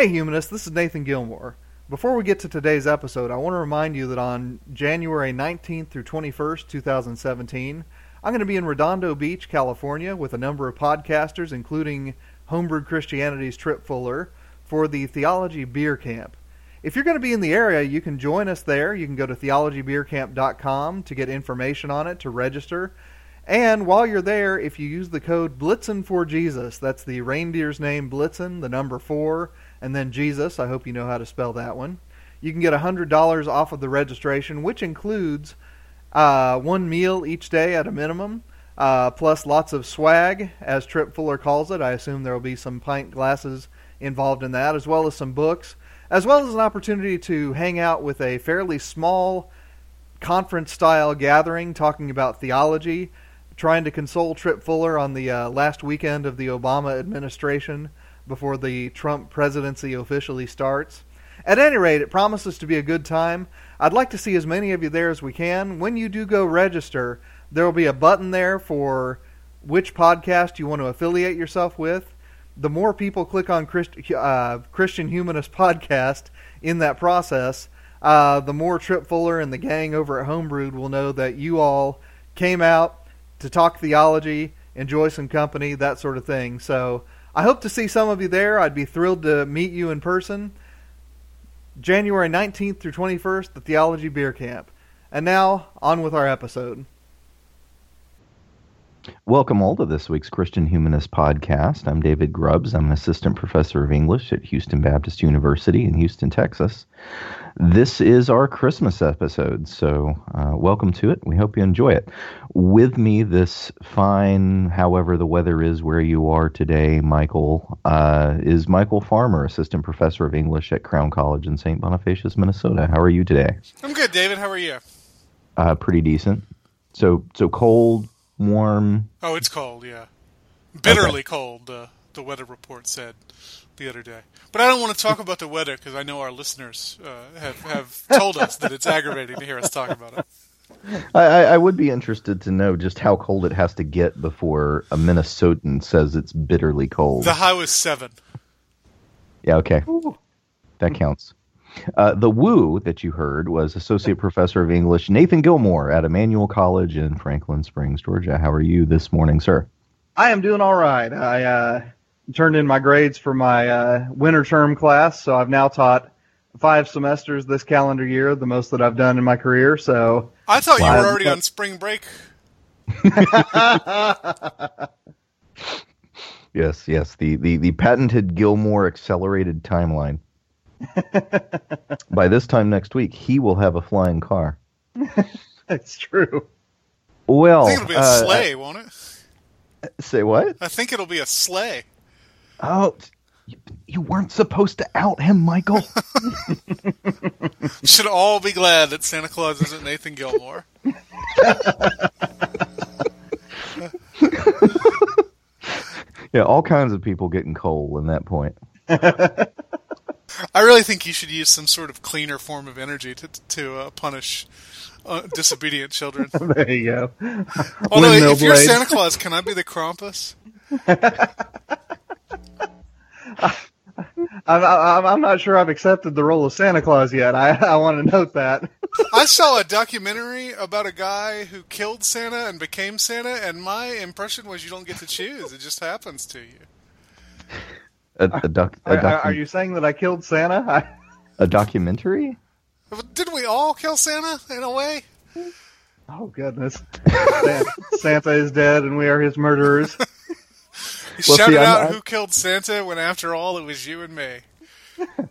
Hey, humanists, this is Nathan Gilmour. Before we get to today's episode, I want to remind you that on January 19th through 21st, 2017, I'm going to be in Redondo Beach, California, with a number of podcasters, including Homebrewed Christianity's Trip Fuller, for the Theology Beer Camp. If you're going to be in the area, you can join us there. You can go to theologybeercamp.com to get information on it, to register. And while you're there, if you use the code Blitzen for Jesus, that's the reindeer's name Blitzen, the number four, and then Jesus. I hope you know how to spell that one. You can get $100 off of the registration, which includes uh, one meal each day at a minimum, uh, plus lots of swag, as Trip Fuller calls it. I assume there will be some pint glasses involved in that, as well as some books, as well as an opportunity to hang out with a fairly small conference style gathering talking about theology, trying to console Trip Fuller on the uh, last weekend of the Obama administration before the Trump presidency officially starts. At any rate, it promises to be a good time. I'd like to see as many of you there as we can. When you do go register, there will be a button there for which podcast you want to affiliate yourself with. The more people click on Christ, uh, Christian Humanist Podcast in that process, uh, the more Trip Fuller and the gang over at Homebrewed will know that you all came out to talk theology, enjoy some company, that sort of thing. So I hope to see some of you there. I'd be thrilled to meet you in person. January 19th through 21st, the Theology Beer Camp. And now, on with our episode. Welcome all to this week's Christian Humanist Podcast. I'm David Grubbs. I'm an assistant professor of English at Houston Baptist University in Houston, Texas. This is our Christmas episode, so uh, welcome to it. We hope you enjoy it. With me this fine, however the weather is where you are today, Michial, uh, is Michial Farmer, assistant professor of English at Crown College in St. Bonifacius, Minnesota. How are you today? I'm good, David. How are you? Uh, pretty decent. So, so cold, warm. Oh, it's cold, yeah. Bitterly cold, uh, the weather report said the other day. But I don't want to talk about the weather because I know our listeners uh, have, have told us that it's aggravating to hear us talk about it. I, I I would be interested to know just how cold it has to get before a Minnesotan says it's bitterly cold. The high was seven. Yeah, okay. That counts. Uh, the woo that you heard was Associate Professor of English Nathan Gilmour at Emmanuel College in Franklin Springs, Georgia. How are you this morning, sir? I am doing all right. I uh, turned in my grades for my uh, winter term class, so I've now taught five semesters this calendar year, the most that I've done in my career. So I thought you were already on spring break. Yes, yes. The, the, the patented Gilmour accelerated timeline. By this time next week, he will have a flying car. That's true. Well, I think it'll be a uh, sleigh, won't it? say what? I think it'll be a sleigh. Oh, you, you weren't supposed to out him, Michial. We should all be glad that Santa Claus isn't Nathan Gilmour. yeah, all kinds of people getting coal in that point. I really think you should use some sort of cleaner form of energy to to uh, punish uh, disobedient children. There you go. Although, Windmill if you're. Santa Claus, can I be the Krampus? I'm, I'm, I'm not sure I've accepted the role of Santa Claus yet. I, I want to note that. I saw a documentary about a guy who killed Santa and became Santa, and my impression was you don't get to choose; it just happens to you. A, a, doc, a, Are, docu- are you saying that I killed Santa? I, a documentary? Didn't we all kill Santa in a way? Oh goodness, Santa, Santa is dead, and we are his murderers. He Well, shouted see, I'm- out I'm- who killed Santa when after all it was you and me.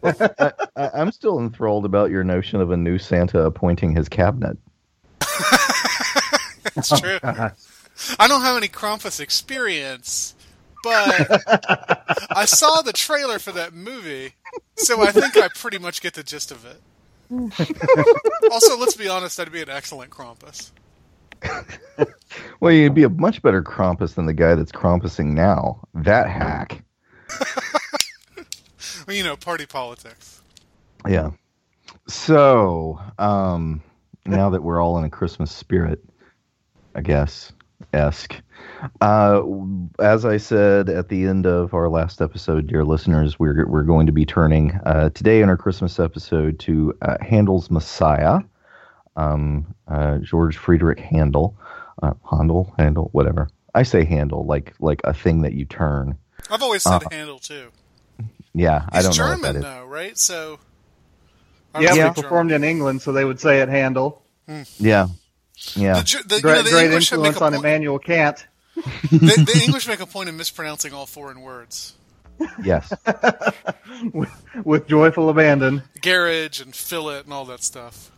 I, I'm still enthralled about your notion of a new Santa appointing his cabinet. It's true. Oh, I don't have any Krampus experience, but I saw the trailer for that movie, so I think I pretty much get the gist of it. also, let's be honest, I'd be an excellent Krampus. Well, you'd be a much better Krampus than the guy that's Krampusing now. That hack. Well, you know, party politics. Yeah. So, um, now that we're all in a Christmas spirit, I guess, esque. Uh, as I said at the end of our last episode, dear listeners, we're we're going to be turning uh, today in our Christmas episode to uh, Handel's Messiah, um, uh, George Friedrich Handel, uh, Handel, Handel, whatever. I say Handel like like a thing that you turn. I've always said handle too. Yeah, I don't know German what that is. though, right? So I yeah, would we performed in England, so they would say it handle. Yeah, yeah. The, Ge- the, you Great, know, the great English make influence a on point, Immanuel Kant. the, the English make a point of mispronouncing all foreign words. Yes. with, with joyful abandon. Garage and fillet and all that stuff.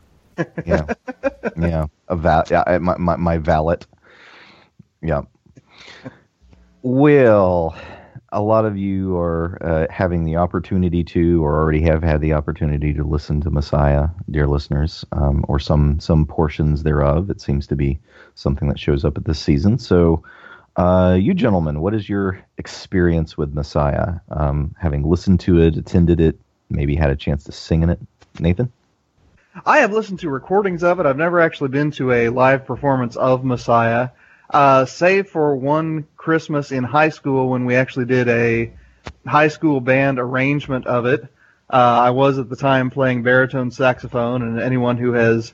yeah, yeah. A val- yeah, my, my my valet. Yeah. Well, a lot of you are uh, having the opportunity to, or already have had the opportunity to listen to Messiah, dear listeners, um, or some some portions thereof. It seems to be something that shows up at this season. So, uh, you gentlemen, what is your experience with Messiah? Um, having listened to it, attended it, maybe had a chance to sing in it. Nathan. I have listened to recordings of it. I've never actually been to a live performance of Messiah, uh, save for one Christmas in high school when we actually did a high school band arrangement of it. Uh, I was at the time playing baritone saxophone, and anyone who has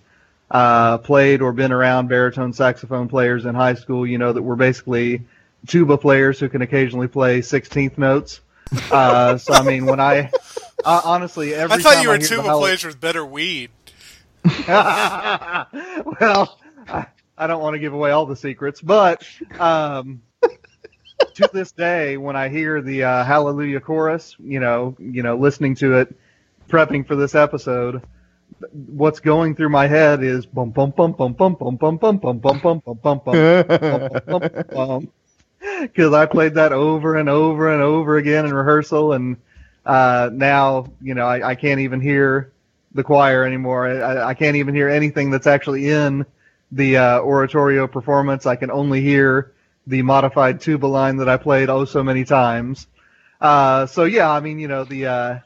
uh, played or been around baritone saxophone players in high school, you know that we're basically tuba players who can occasionally play sixteenth notes. Uh, so I mean, when I uh, honestly every I thought time you were I hear the tuba players with better weed. well, I, I don't want to give away all the secrets, but um, to this day, when I hear the uh, Hallelujah chorus, you know, you know, listening to it, prepping for this episode, what's going through my head is bum bum bum bum bum bum bum bum bum bum bum bum bum bum bum because I played that over and over and over again in rehearsal, and uh, now you know I, I can't even hear the choir anymore. I, I can't even hear anything that's actually in the uh, oratorio performance. I can only hear the modified tuba line that I played oh so many times. Uh, so yeah, I mean you know the uh,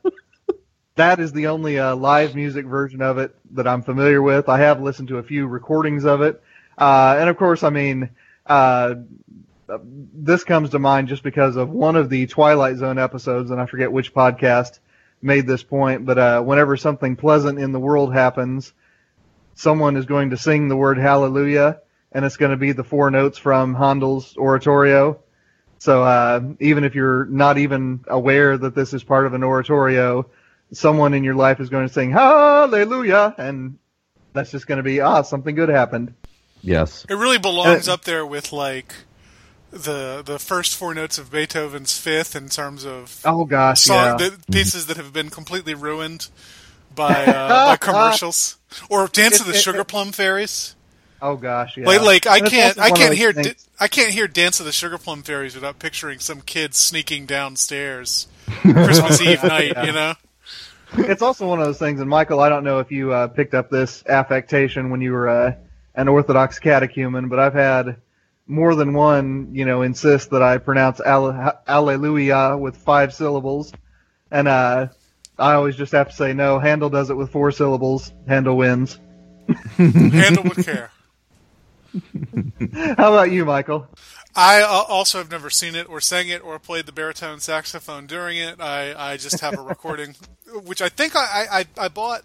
that is the only uh, live music version of it that I'm familiar with. I have listened to a few recordings of it, uh, and of course, I mean. Uh, this comes to mind just because of one of the Twilight Zone episodes, and I forget which podcast made this point, but uh, whenever something pleasant in the world happens, someone is going to sing the word hallelujah, and it's going to be the four notes from Handel's oratorio. So uh, even if you're not even aware that this is part of an oratorio, someone in your life is going to sing hallelujah, and that's just going to be, ah, something good happened. Yes. It really belongs Uh, up there with like the the first four notes of Beethoven's Fifth in terms of Oh gosh, song yeah. the pieces that have been completely ruined by uh, by commercials or Dance of the It- it- Sugar Plum Fairies. Oh gosh, yeah. Like, like I can't I can't hear things- D- I can't hear Dance of the Sugar Plum Fairies without picturing some kid sneaking downstairs Christmas Eve night. You know, it's also one of those things, and Michial, I don't know if you uh, picked up this affectation when you were uh, an Orthodox catechumen, but I've had more than one, you know, insist that I pronounce alle- Alleluia with five syllables, and uh, I always just have to say no. Handle does it with four syllables. Handle wins. handle with care. How about you, Michial? I uh, also have never seen it or sang it or played the baritone saxophone during it. I, I just have a recording, which I think I, I, I bought.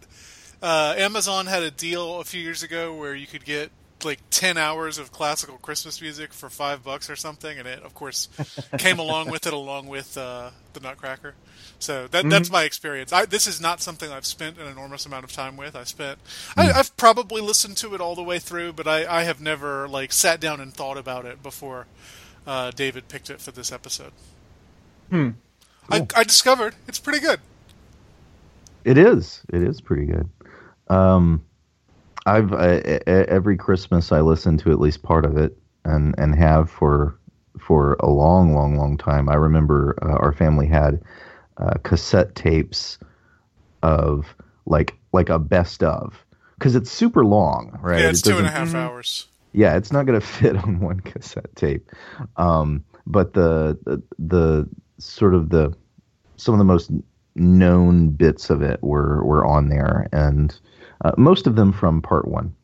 Uh, Amazon had a deal a few years ago where you could get like ten hours of classical Christmas music for five bucks or something, and it of course came along with it, along with uh, the Nutcracker. So that that's my experience. I, this is not something I've spent an enormous amount of time with. I spent, I, I've probably listened to it all the way through, but I, I have never like sat down and thought about it before uh, David picked it for this episode. Hmm. I, I discovered it's pretty good. It is. It is pretty good. Um, I've I, I- every Christmas I listen to at least part of it, and and have for for a long, long, long time. I remember uh, our family had uh, cassette tapes of like like a best of because it's super long, right? Yeah, it's It two and a doesn't- hours. yeah, it's not going to fit on one cassette tape. Um, but the, the the sort of the some of the most known bits of it were were on there, and uh, most of them from part one.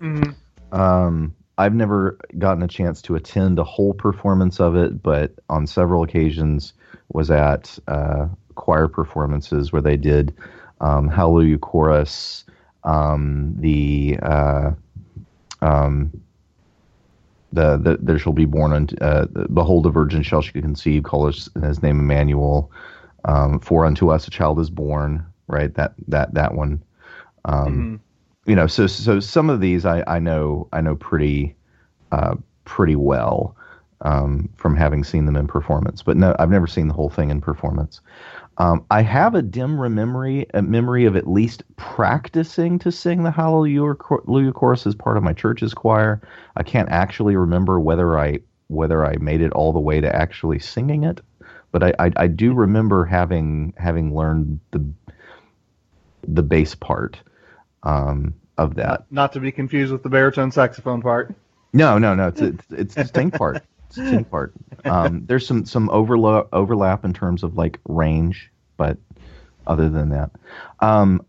Mhm. Um, I've never gotten a chance to attend a whole performance of it, but on several occasions was at uh, choir performances where they did um, Hallelujah chorus, um, the uh, um, the, the there shall be born unto uh, behold a virgin shall she conceive call his, his name Emmanuel um, for unto us a child is born right that that that one um, you know so so some of these I, I know I know pretty uh, pretty well um, from having seen them in performance but no I've never seen the whole thing in performance. Um, I have a dim memory a memory of at least practicing to sing the Hallelujah Hallelujah chorus as part of my church's choir. I can't actually remember whether I whether I made it all the way to actually singing it, but I I, I do remember having having learned the the bass part um, of that. Not to be confused with the baritone saxophone part. No, no, no. It's it's, it's distinct part. It's distinct part. Um, there's some some overlap overlap in terms of like range, but other than that, um,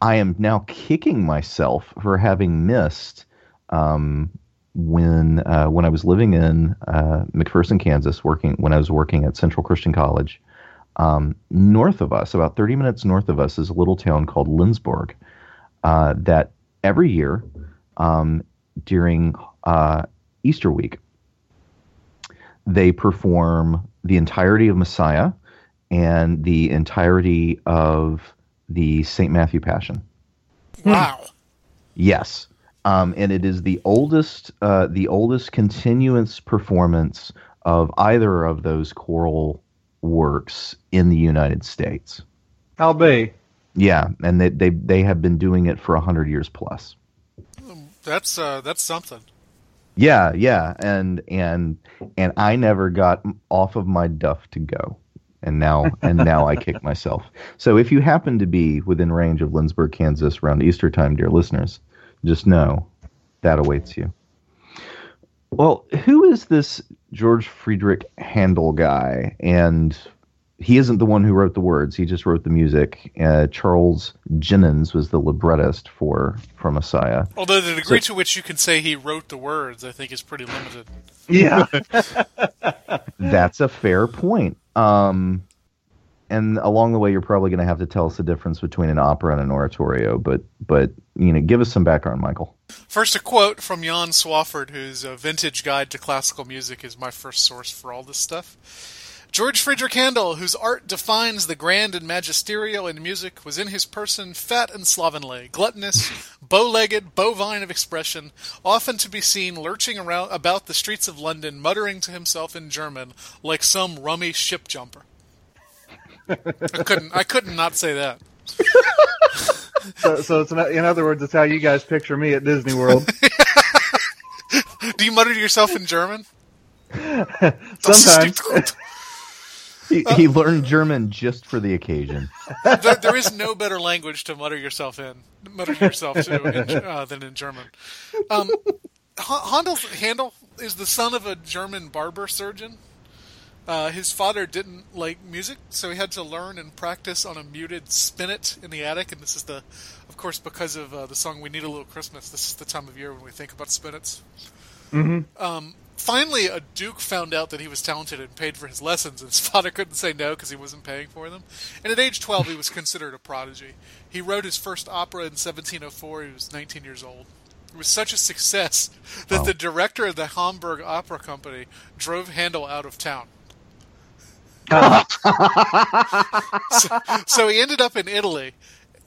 I am now kicking myself for having missed um, when uh, when I was living in uh, McPherson, Kansas, working when I was working at Central Christian College. Um, north of us, about 30 minutes north of us, is a little town called Lindsborg uh, that every year um, during uh, Easter week, they perform the entirety of Messiah and the entirety of the St. Matthew Passion. Wow. Yes, um, and it is the oldest, uh, the oldest continuance performance of either of those choral works in the United States. How be? Yeah, and they they they have been doing it for a hundred years plus. That's uh, that's something. Yeah, yeah, and and and I never got off of my duff to go, and now and now I kick myself. So if you happen to be within range of Lindsborg, Kansas, around Easter time, dear listeners, just know that awaits you. Well, who is this George Friedrich Handel guy? And he isn't the one who wrote the words; he just wrote the music. Uh, Charles Jennens was the librettist for for Messiah. Although the degree to which you can say he wrote the words, I think, is pretty limited. Yeah. That's a fair point. Um, and along the way, you're probably going to have to tell us the difference between an opera and an oratorio. But but you know, give us some background, Michial. First, a quote from Jan Swafford, whose uh, Vintage Guide to Classical Music is my first source for all this stuff. George Friedrich Handel, whose art defines the grand and magisterial in music, was in his person fat and slovenly, gluttonous, bow-legged, bovine of expression, often to be seen lurching around about the streets of London, muttering to himself in German, like some rummy ship jumper. I couldn't. I couldn't not say that. so, so it's an, in other words, it's how you guys picture me at Disney World. Do you mutter to yourself in German? Sometimes. He, he learned German just for the occasion. there, there is no better language to mutter yourself in, mutter yourself to, in, uh, than in German. Um, H- Handel, Handel is the son of a German barber surgeon. Uh, his father didn't like music, so he had to learn and practice on a muted spinet in the attic. And this is the, of course, because of uh, the song "We Need a Little Christmas." This is the time of year when we think about spinets. Um, finally, a duke found out that he was talented and paid for his lessons, and his father couldn't say no because he wasn't paying for them. And at age 12, he was considered a prodigy. He wrote his first opera in 1704. He was 19 years old. It was such a success that Wow. the director of the Hamburg Opera Company drove Handel out of town. so, so he ended up in Italy,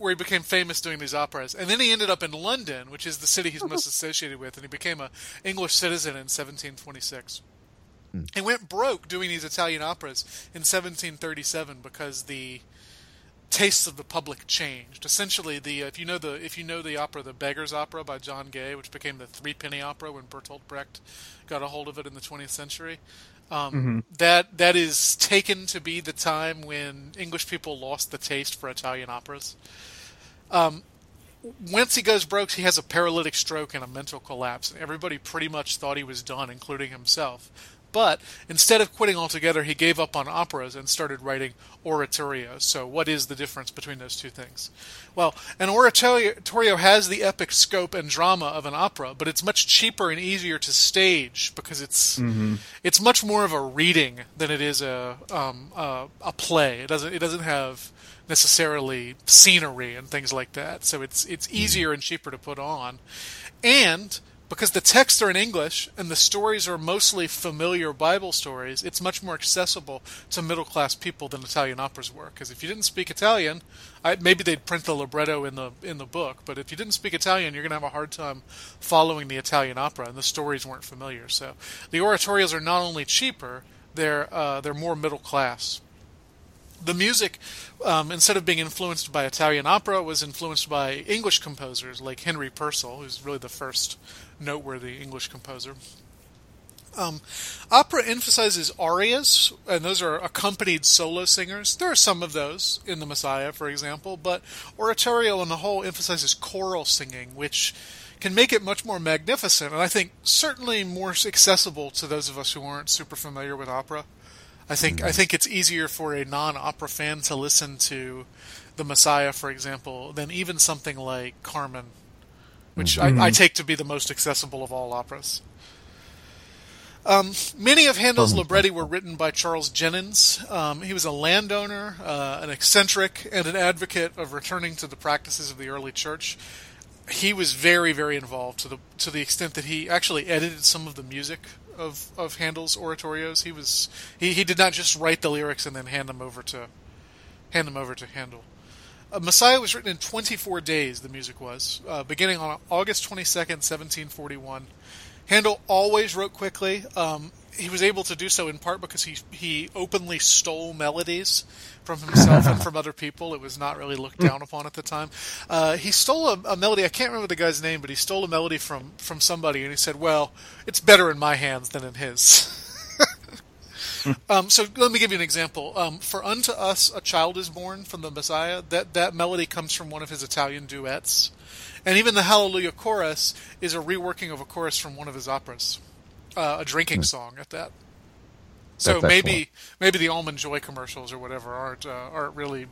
where he became famous doing these operas, and then he ended up in London, which is the city he's most associated with, and he became an English citizen in 1726. He went broke doing these Italian operas in 1737 because the tastes of the public changed. Essentially, the if you know the if you know the opera, the Beggar's Opera by John Gay, which became the Three Penny Opera when Bertolt Brecht got a hold of it in the 20th century. Um, That that is taken to be the time when English people lost the taste for Italian operas. Um, once he goes broke, he has a paralytic stroke and a mental collapse. And everybody pretty much thought he was done, including himself. But instead of quitting altogether, he gave up on operas and started writing oratorios. So, what is the difference between those two things? Well, an oratorio has the epic scope and drama of an opera, but it's much cheaper and easier to stage because it's it's much more of a reading than it is a um, a, a play. It doesn't it doesn't have necessarily scenery and things like that. So it's it's easier and cheaper to put on, and because the texts are in English and the stories are mostly familiar Bible stories, it's much more accessible to middle class people than Italian operas were. Because if you didn't speak Italian, I, maybe they'd print the libretto in the in the book, but if you didn't speak Italian, you're going to have a hard time following the Italian opera, and the stories weren't familiar. So the oratorios are not only cheaper, they're uh, they're more middle class the music, um, instead of being influenced by Italian opera, was influenced by English composers like Henry Purcell, who's really the first noteworthy English composer. Um, opera emphasizes arias, and those are accompanied solo singers. There are some of those in The Messiah, for example, but oratorio on the whole emphasizes choral singing, which can make it much more magnificent, and I think certainly more accessible to those of us who aren't super familiar with opera. I think I think it's easier for a non-opera fan to listen to The Messiah, for example, than even something like Carmen, which I, I take to be the most accessible of all operas. Um, many of Handel's libretti were written by Charles Jennens. Um, he was a landowner, uh, an eccentric, and an advocate of returning to the practices of the early church. He was very, very involved to the to the extent that he actually edited some of the music of, of Handel's oratorios. He was he, he did not just write the lyrics and then hand them over to hand them over to Handel. Uh, Messiah was written in 24 days. The music was uh, beginning on August 22nd, 1741. Handel always wrote quickly. Um, he was able to do so in part because he he openly stole melodies from himself and from other people. It was not really looked down upon at the time. Uh, he stole a, a melody. I can't remember the guy's name, but he stole a melody from from somebody, and he said, "Well, it's better in my hands than in his." um, so let me give you an example. Um, For unto us a child is born from the Messiah. That that melody comes from one of his Italian duets, and even the Hallelujah chorus is a reworking of a chorus from one of his operas, uh, a drinking song at that. So That's maybe excellent. maybe the Almond Joy commercials or whatever aren't uh, aren't really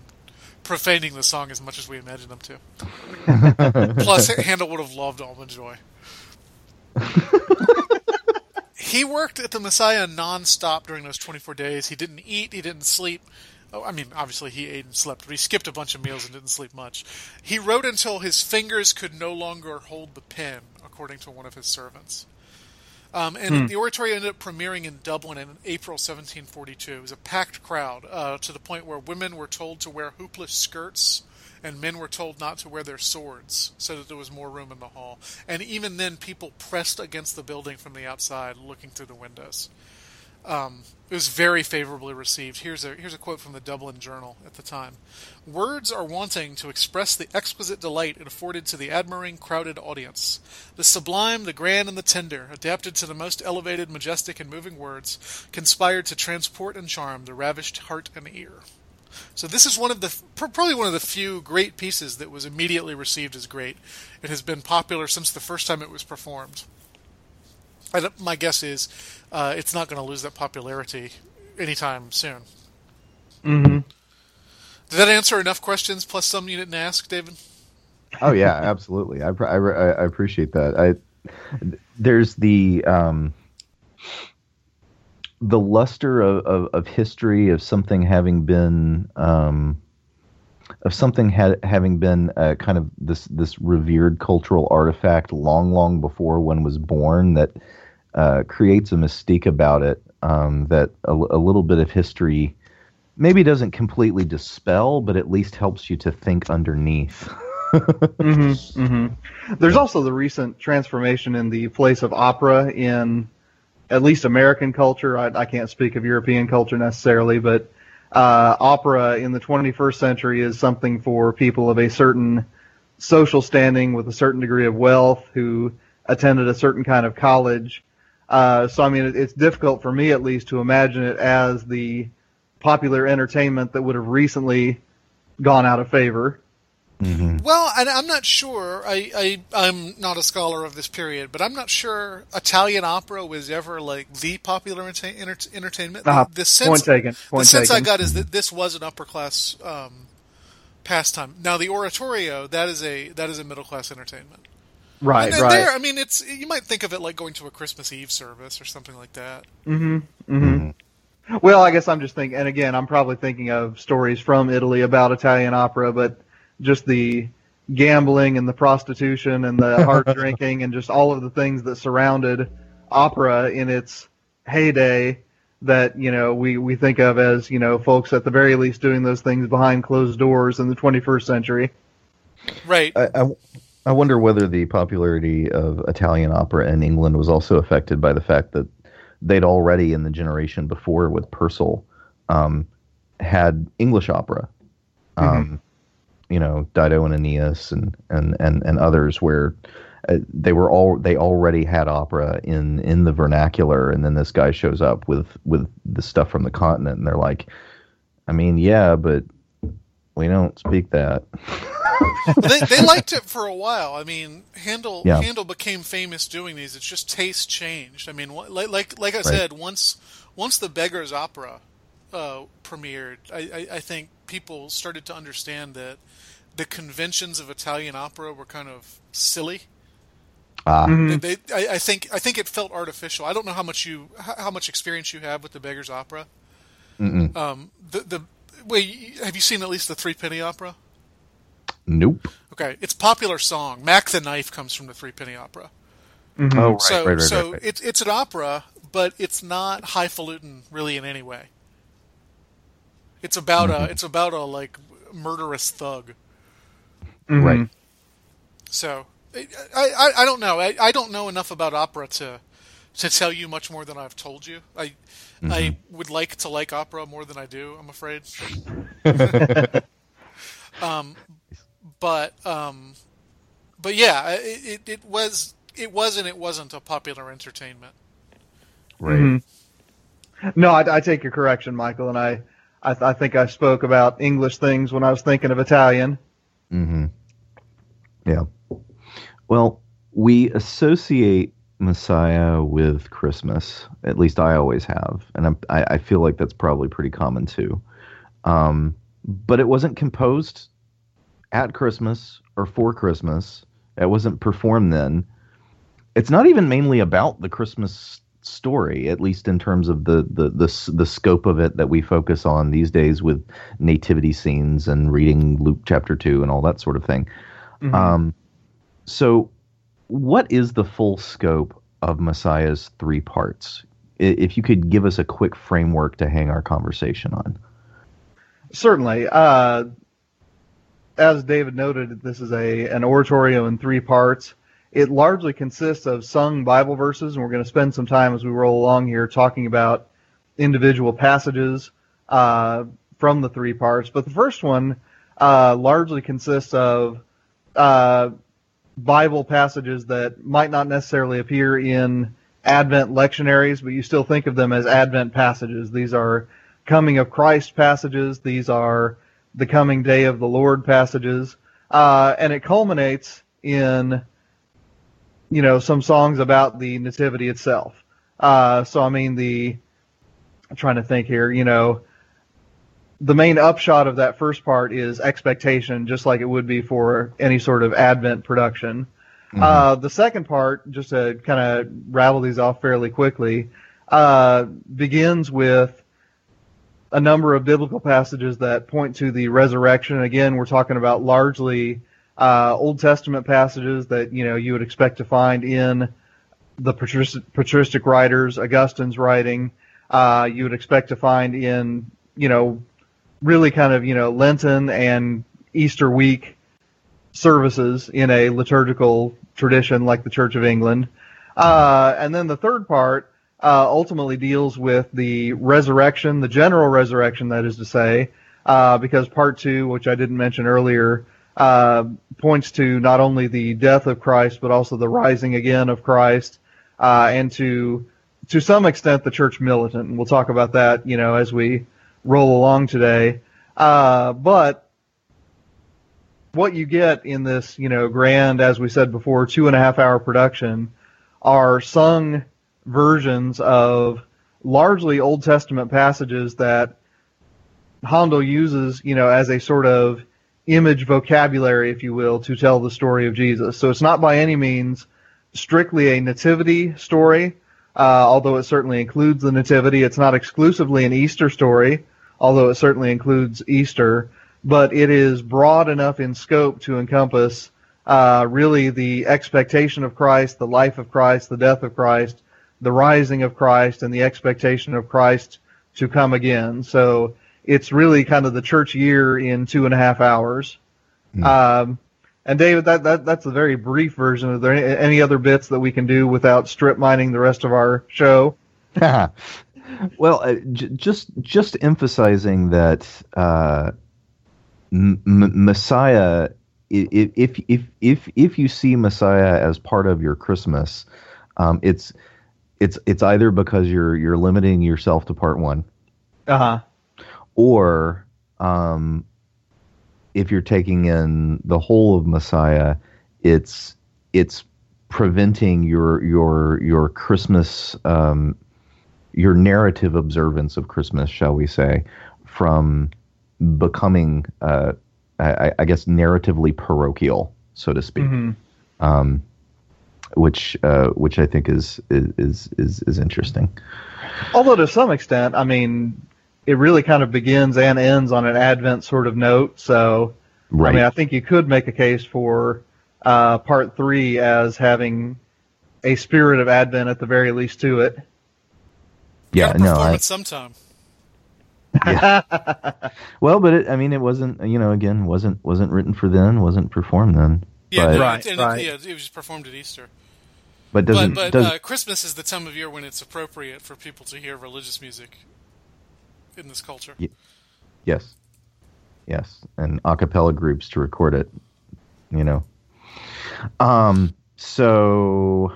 profaning the song as much as we imagine them to. Plus, Handel would have loved Almond Joy. he worked at the Messiah nonstop during those 24 days. He didn't eat, he didn't sleep. Oh, I mean, obviously he ate and slept, but he skipped a bunch of meals and didn't sleep much. He wrote until his fingers could no longer hold the pen, according to one of his servants. Um, and the oratorio ended up premiering in Dublin in April 1742. It was a packed crowd uh, to the point where women were told to wear hoopless skirts and men were told not to wear their swords so that there was more room in the hall. And even then, people pressed against the building from the outside looking through the windows. Um, it was very favorably received. Here's a here's a quote from the Dublin Journal at the time: "Words are wanting to express the exquisite delight it afforded to the admiring crowded audience. The sublime, the grand, and the tender, adapted to the most elevated, majestic, and moving words, conspired to transport and charm the ravished heart and ear." So this is one of the probably one of the few great pieces that was immediately received as great. It has been popular since the first time it was performed. My guess is uh, it's not going to lose that popularity anytime soon. Mm-hmm. Did that answer enough questions plus some you didn't ask, David? Oh yeah, absolutely. I, I, I I appreciate that. I there's the um the luster of, of, of history of something having been um of something ha- having been uh, kind of this this revered cultural artifact long, long before one was born that uh, creates a mystique about it um, that a, a little bit of history maybe doesn't completely dispel, but at least helps you to think underneath. hmm hmm There's also the recent transformation in the place of opera in at least American culture. I, I can't speak of European culture necessarily, but uh, opera in the 21st century is something for people of a certain social standing with a certain degree of wealth who attended a certain kind of college. Uh, so, I mean, it, it's difficult for me at least to imagine it as the popular entertainment that would have recently gone out of favor. hmm Well, and I'm not sure. I, I I'm not a scholar of this period, but I'm not sure Italian opera was ever like the popular enter- enter- entertainment. Uh, the sense, point taken. Point the sense I got is that this was an upper class um, pastime. Now, the oratorio that is a that is a middle class entertainment. Right, and then right. there, I mean, it's you might think of it like going to a Christmas Eve service or something like that. hmm hmm Well, I guess I'm just thinking, and again, I'm probably thinking of stories from Italy about Italian opera, but just the gambling and the prostitution and the hard drinking and just all of the things that surrounded opera in its heyday that you know we we think of as you know folks at the very least doing those things behind closed doors in the 21st century. Right. I, I, I wonder whether the popularity of Italian opera in England was also affected by the fact that they'd already, in the generation before with Purcell, um, had English opera. Um, You know, Dido and Aeneas and, and, and, and others where uh, they were all they already had opera in, in the vernacular, and then this guy shows up with with the stuff from the continent, and they're like, I mean, yeah, but we don't speak that. They, they liked it for a while. I mean, Handel Yeah. Handel became famous doing these. It's just taste changed. I mean, wh- like like like I said, once once the Beggars Opera uh, premiered, I, I, I think people started to understand that the conventions of Italian opera were kind of silly. Ah, They, they, I, I think I think it felt artificial. I don't know how much you how, how much experience you have with the Beggars Opera. Um, the the wait, have you seen at least the Three Penny Opera? nope. Okay, it's popular song. Mac the Knife comes from the Three Penny Opera. Oh, right, so right, right, so right, right. it's it's an opera, but it's not highfalutin really in any way. It's about Mm-hmm. a it's about a like murderous thug. Right. So I I, I don't know. I, I don't know enough about opera to to tell you much more than I've told you. I Mm-hmm. I would like to like opera more than I do. I'm afraid. um, but um, but yeah, it, it, it was it was and it wasn't a popular entertainment. Right. Mm-hmm. No, I, I take your correction, Michial, and I, I, I think I spoke about English things when I was thinking of Italian. Mm-hmm. Yeah. Well, we associate Messiah with Christmas. At least I always have, and I'm, I, I feel like that's probably pretty common too. Um, but it wasn't composed at Christmas or for Christmas. It wasn't performed then. It's not even mainly about the Christmas story, at least in terms of the the the, the scope of it that we focus on these days with nativity scenes and reading Luke chapter two and all that sort of thing. Um, so, what is the full scope of Messiah's three parts? If you could give us a quick framework to hang our conversation on. Certainly. Uh, as David noted, this is a an oratorio in three parts. It largely consists of sung Bible verses, and we're going to spend some time as we roll along here talking about individual passages uh, from the three parts. But the first one uh, largely consists of uh, Bible passages that might not necessarily appear in Advent lectionaries, but you still think of them as Advent passages. These are coming of Christ passages. These are the coming day of the Lord passages. Uh, and it culminates in, you know, some songs about the nativity itself. Uh, so, I mean, the, I'm trying to think here, you know, the main upshot of that first part is expectation, just like it would be for any sort of Advent production. Uh, the second part, just to kind of rattle these off fairly quickly, uh, begins with a number of biblical passages that point to the resurrection. Again, we're talking about largely uh, Old Testament passages that you know you would expect to find in the patristic, patristic writers, Augustine's writing. Uh, you would expect to find in you know really kind of you know Lenten and Easter week services in a liturgical tradition like the Church of England. Uh, and then the third part uh, ultimately deals with the resurrection, the general resurrection, that is to say, uh, because part two, which I didn't mention earlier, uh, points to not only the death of Christ but also the rising again of Christ, uh, and to to some extent the church militant. And we'll talk about that, you know, as we roll along today. Uh, but what you get in this, you know, grand, as we said before, two and a half hour production are sung versions of largely Old Testament passages that Handel uses, you know, as a sort of image vocabulary, if you will, to tell the story of Jesus. So it's not by any means strictly a nativity story, uh, although it certainly includes the nativity. It's not exclusively an Easter story, although it certainly includes Easter. But it is broad enough in scope to encompass uh, really the expectation of Christ, the life of Christ, the death of Christ, the rising of Christ, and the expectation of Christ to come again. So it's really kind of the church year in two and a half hours. Hmm. Um, and David, that, that that's a very brief version. Are there any, any other bits that we can do without strip mining the rest of our show? well, uh, j- just just emphasizing that uh, M- M- Messiah, i- i- if if if if you see Messiah as part of your Christmas, um, it's it's it's either because you're you're limiting yourself to part one, Uh huh. or um, if you're taking in the whole of Messiah, it's it's preventing your your your Christmas um, your narrative observance of Christmas, shall we say, from becoming uh, I, I guess narratively parochial, so to speak. Mhm. Um, which uh, which I think is is is is interesting. Although to some extent, I mean, it really kind of begins and ends on an Advent sort of note. So, Right. I mean, I think you could make a case for uh, part three as having a spirit of Advent at the very least to it. Yeah. No. perform I, it sometime. well, but it, I mean, it wasn't. You know, again, wasn't wasn't written for then. Wasn't performed then. Yeah, but, Right, and right. It, yeah, it was performed at Easter. but doesn't but but does uh, Christmas is the time of year when it's appropriate for people to hear religious music in this culture. Yeah. yes, yes, and a cappella groups to record it. You know. Um. So,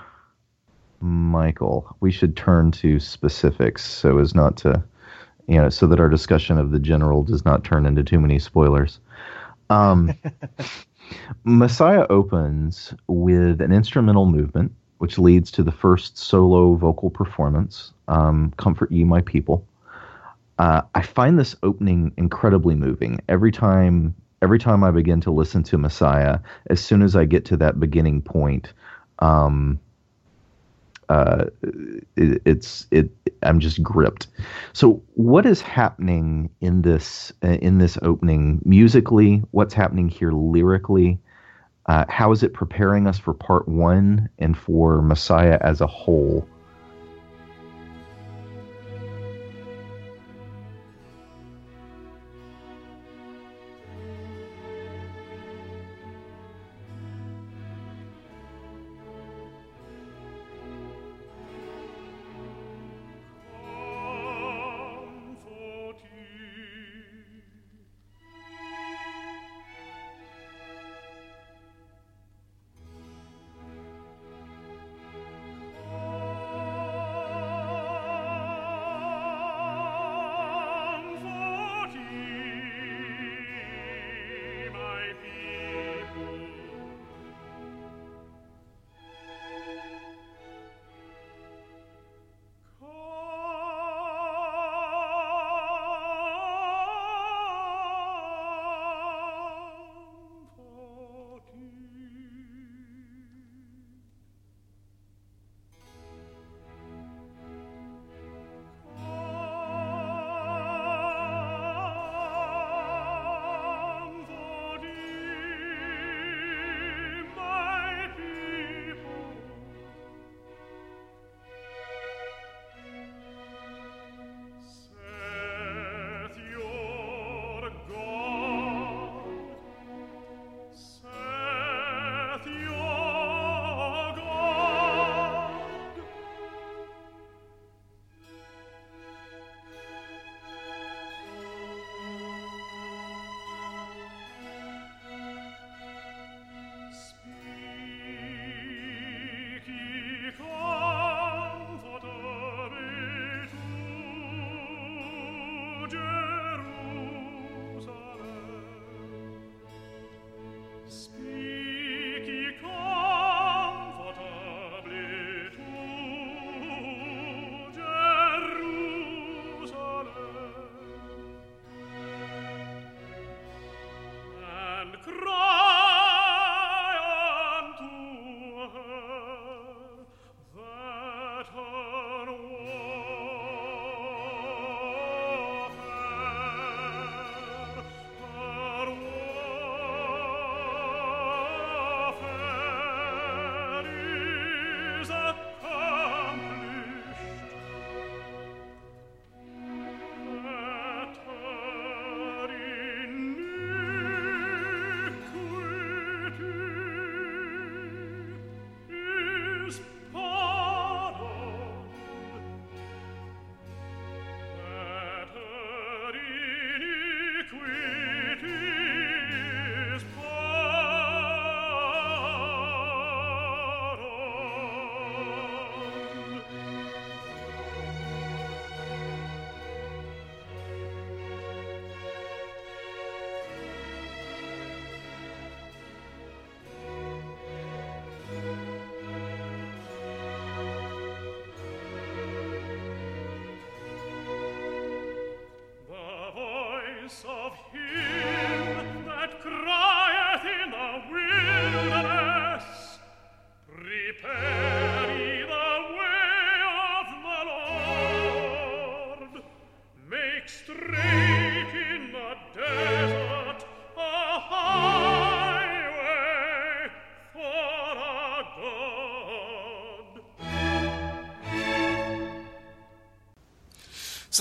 Michial, we should turn to specifics so as not to, you know, so that our discussion of the general does not turn into too many spoilers. Um. Messiah opens with an instrumental movement, which leads to the first solo vocal performance, um, Comfort Ye My People. Uh, I find this opening incredibly moving. Every time every time I begin to listen to Messiah, as soon as I get to that beginning point, um, uh, it, it's it. I'm just gripped. So, what is happening in this uh, in this opening musically? What's happening here lyrically? Uh, how is it preparing us for part one and for Messiah as a whole?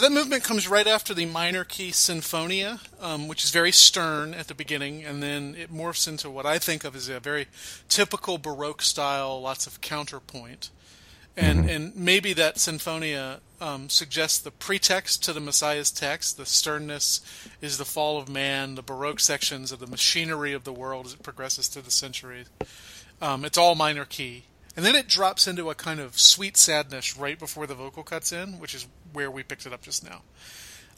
That movement comes right after the minor key sinfonia, um, which is very stern at the beginning, and then it morphs into what I think of as a very typical Baroque style, lots of counterpoint. And and maybe that sinfonia um, suggests the pretext to the Messiah's text. The sternness is the fall of man. The Baroque sections of the machinery of the world as it progresses through the centuries. Um, it's all minor key, and then it drops into a kind of sweet sadness right before the vocal cuts in, which is where we picked it up just now.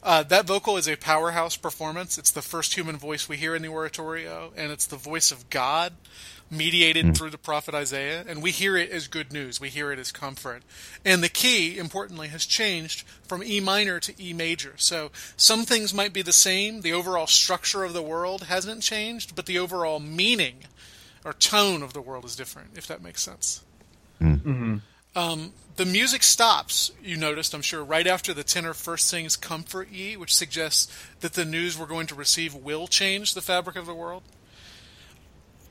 Uh, that vocal is a powerhouse performance. It's the first human voice we hear in the oratorio, and it's the voice of God mediated through the prophet Isaiah, and we hear it as good news. We hear it as comfort. And the key, importantly, has changed from E minor to E major. So some things might be the same. The overall structure of the world hasn't changed, but the overall meaning or tone of the world is different, if that makes sense. Um, the music stops, you noticed, I'm sure, right after the tenor first sings Comfort Ye, which suggests that the news we're going to receive will change the fabric of the world.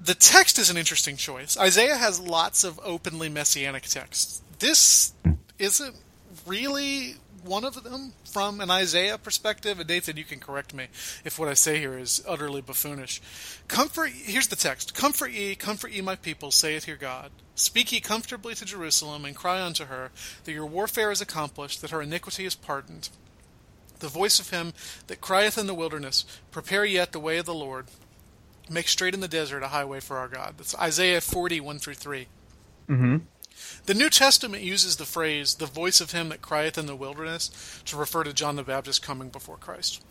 The text is an interesting choice. Isaiah has lots of openly messianic texts. This isn't really one of them from an Isaiah perspective. And Nathan, you can correct me if what I say here is utterly buffoonish. Comfort, here's the text Comfort ye, comfort ye, my people, saith your God. Speak ye comfortably to Jerusalem, and cry unto her that your warfare is accomplished, that her iniquity is pardoned. The voice of him that crieth in the wilderness, Prepare yet the way of the Lord, make straight in the desert a highway for our God. That's Isaiah 40, 1 through 3. Mm-hmm. The New Testament uses the phrase, the voice of him that crieth in the wilderness, to refer to John the Baptist coming before Christ.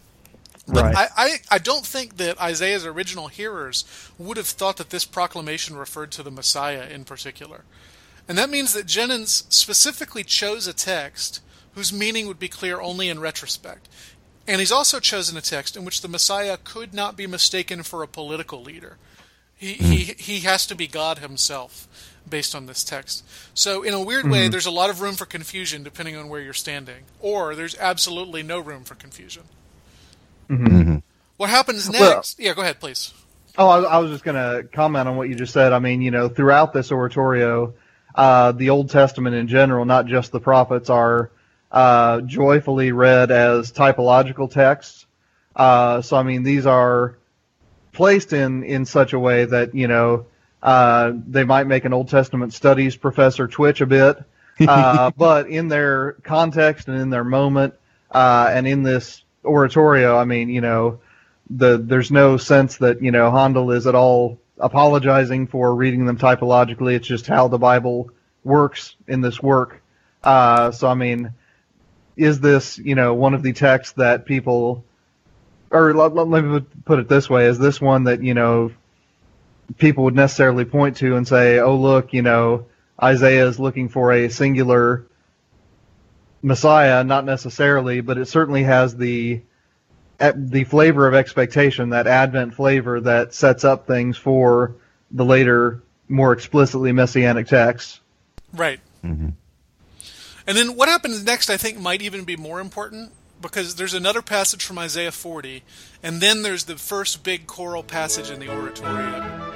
But Right. I, I, I don't think that Isaiah's original hearers would have thought that this proclamation referred to the Messiah in particular. And that means that Jennens specifically chose a text whose meaning would be clear only in retrospect. And he's also chosen a text in which the Messiah could not be mistaken for a political leader. He, hmm. he, he has to be God himself based on this text. So, in a weird way, there's a lot of room for confusion depending on where you're standing. Or there's absolutely no room for confusion. What happens Well- next? yeah, go ahead, please. Oh, I, I was just going to comment on what you just said. I mean, you know, throughout this oratorio, uh, the Old Testament in general, not just the prophets, are uh, joyfully read as typological texts. Uh, so, I mean, these are placed in in such a way that you know uh, they might make an Old Testament studies professor twitch a bit, uh, but in their context and in their moment uh, and in this oratorio, I mean, you know, the there's no sense that you know Handel is at all apologizing for reading them typologically. It's just how the Bible works in this work. Uh, so I mean, is this you know one of the texts that people, or let, let, let me put it this way: is this one that you know people would necessarily point to and say, oh look, you know Isaiah is looking for a singular Messiah, not necessarily, but it certainly has the e- the flavor of expectation, that Advent flavor that sets up things for the later, more explicitly messianic texts. Right. Mm-hmm. And then what happens next, I think, might even be more important because there's another passage from Isaiah 40, and then there's the first big choral passage in the oratorio.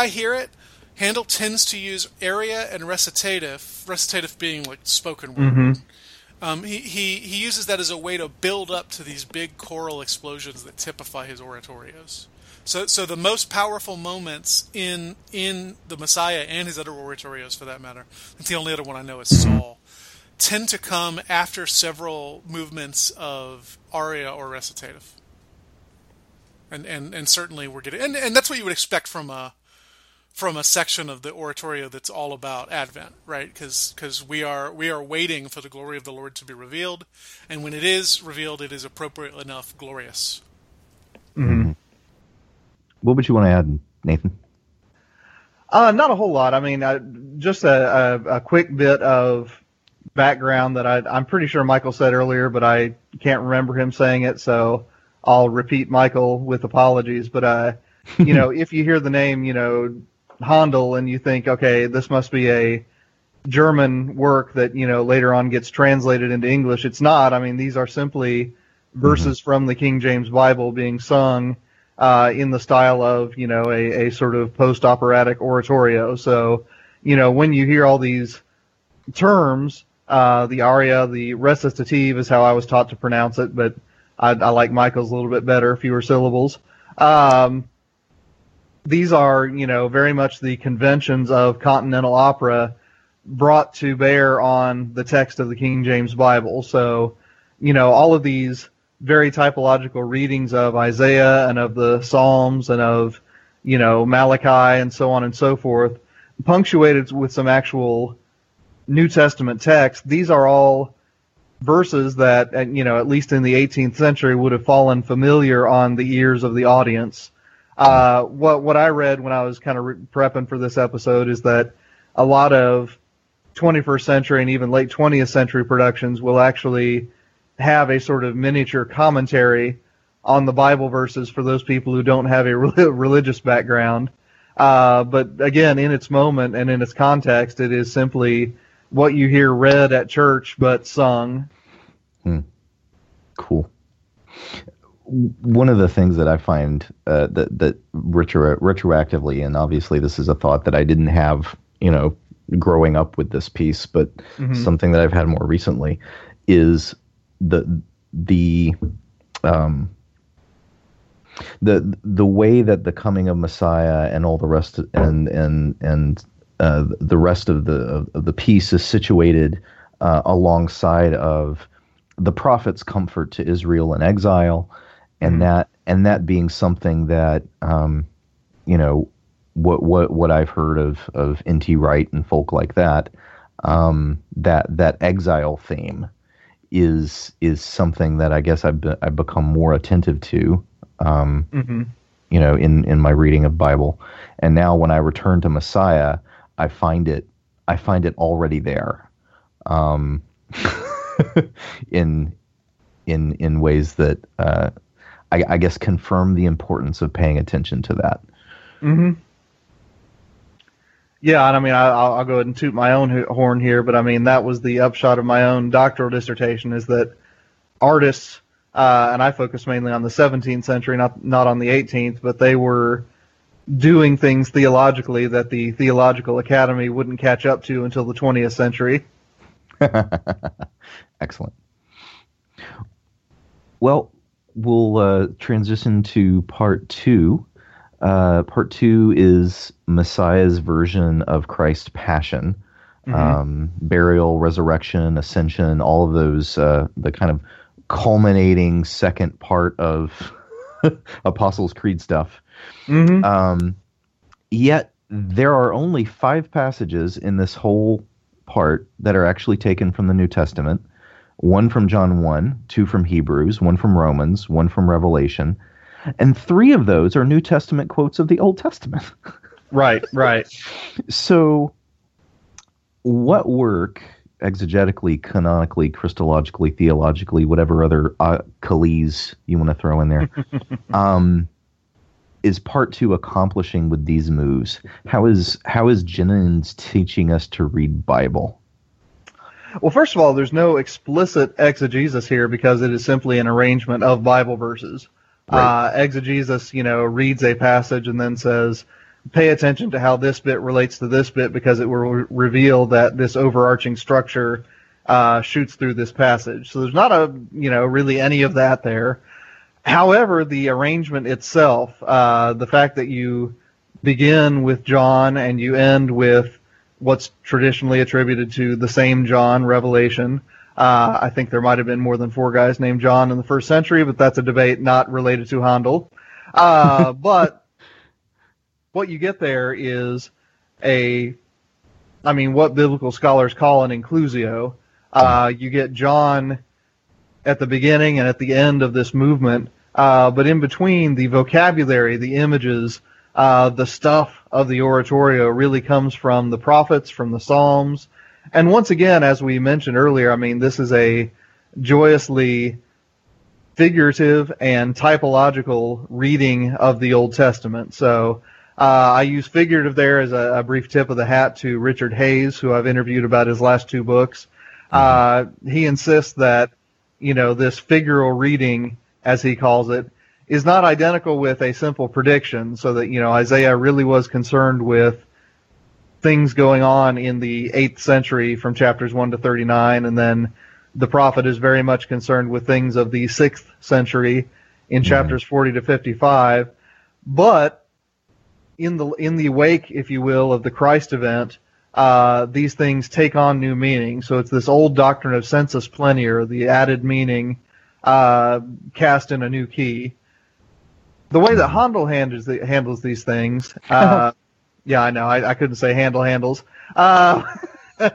I hear it, Handel tends to use aria and recitative, recitative being like spoken word. Um, he, he, he uses that as a way to build up to these big choral explosions that typify his oratorios. So, so the most powerful moments in in the Messiah and his other oratorios, for that matter, I think the only other one I know is Saul, tend to come after several movements of aria or recitative. And and, and certainly we're getting and, and that's what you would expect from a from a section of the oratorio that's all about Advent, right? Because we are we are waiting for the glory of the Lord to be revealed, and when it is revealed, it is appropriate enough glorious. Hmm. What would you want to add, Nathan? Uh, not a whole lot. I mean, uh, just a, a, a quick bit of background that I, I'm pretty sure Michial said earlier, but I can't remember him saying it, so I'll repeat Michial with apologies. But uh, you know, if you hear the name, you know, Handel, and you think, okay, this must be a German work that you know later on gets translated into English. It's not. I mean, these are simply verses from the King James Bible being sung uh, in the style of you know a, a sort of post operatic oratorio. So you know when you hear all these terms, uh, the aria, the recitative is how I was taught to pronounce it, but I, I like Michial's a little bit better, fewer syllables. Um, these are, you know, very much the conventions of continental opera brought to bear on the text of the King James Bible. So, you know, all of these very typological readings of Isaiah and of the Psalms and of, you know, Malachi and so on and so forth, punctuated with some actual New Testament text. These are all verses that, you know, at least in the 18th century would have fallen familiar on the ears of the audience. Uh, what what I read when I was kind of re- prepping for this episode is that a lot of 21st century and even late 20th century productions will actually have a sort of miniature commentary on the Bible verses for those people who don't have a rel- religious background. Uh, but again, in its moment and in its context, it is simply what you hear read at church but sung. Cool. One of the things that I find uh, that that retro- retroactively, and obviously this is a thought that I didn't have, you know, growing up with this piece, but something that I've had more recently is the the um, the the way that the coming of Messiah and all the rest of, and and and uh, the rest of the of the piece is situated uh, alongside of the prophet's comfort to Israel in exile, and that and that being something that um, you know what what what I've heard of of N.T. Wright and folk like that um, that that exile theme is is something that I guess I've be, I've become more attentive to. Um, Mm-hmm. you know, in in my reading of Bible, and now when I return to Messiah, I find it I find it already there, um, in in in ways that uh, I, I guess confirm the importance of paying attention to that. Mm-hmm. Yeah, and I mean, I, I'll, I'll go ahead and toot my own horn here, but I mean, that was the upshot of my own doctoral dissertation is that artists, uh, and I focus mainly on the 17th century, not not on the 18th, but they were doing things theologically that the theological academy wouldn't catch up to until the 20th century. Excellent. Well, we'll uh, transition to part two. Uh, part two is Messiah's version of Christ's passion, um, burial, resurrection, ascension, all of those, uh, the kind of culminating second part of Apostles' Creed stuff. Mm-hmm. Um, yet there are only five passages in this whole part that are actually taken from the New Testament. One from John 1, two from Hebrews, one from Romans, one from Revelation, and three of those are New Testament quotes of the Old Testament. Right, right. so, what work, exegetically, canonically, Christologically, theologically, whatever other uh, you want to throw in there, um, is part two accomplishing with these moves? How is how is Jennens teaching us to read Bible? Well, first of all, there's no explicit exegesis here because it is simply an arrangement of Bible verses. Right. Uh, exegesis, you know, reads a passage and then says, pay attention to how this bit relates to this bit because it will re- reveal that this overarching structure uh, shoots through this passage. So there's not a you know really any of that there. However, the arrangement itself, uh, the fact that you begin with John and you end with what's traditionally attributed to the same John, Revelation. Uh, I think there might have been more than four guys named John in the first century, but that's a debate not related to Handel. Uh, but what you get there is a, I mean, what biblical scholars call an inclusio. Uh, you get John at the beginning and at the end of this movement, uh, but in between, the vocabulary, the images, uh, the stuff of the oratorio really comes from the prophets, from the Psalms. And once again, as we mentioned earlier, I mean, this is a joyously figurative and typological reading of the Old Testament. So uh, I use figurative there as a, a, brief tip of the hat to Richard Hays, who I've interviewed about his last two books. Uh, he insists that, you know, this figural reading, as he calls it, is not identical with a simple prediction, so that, you know, Isaiah really was concerned with things going on in the 8th century from chapters 1 to 39, and then the prophet is very much concerned with things of the 6th century in chapters 40 to 55. But in the in the wake, if you will, of the Christ event, uh, these things take on new meaning. So it's this old doctrine of sensus plenior, the added meaning uh, cast in a new key. The way that Handel handles the, handles these things, uh, yeah, I know, I, I, couldn't say handle handles, uh,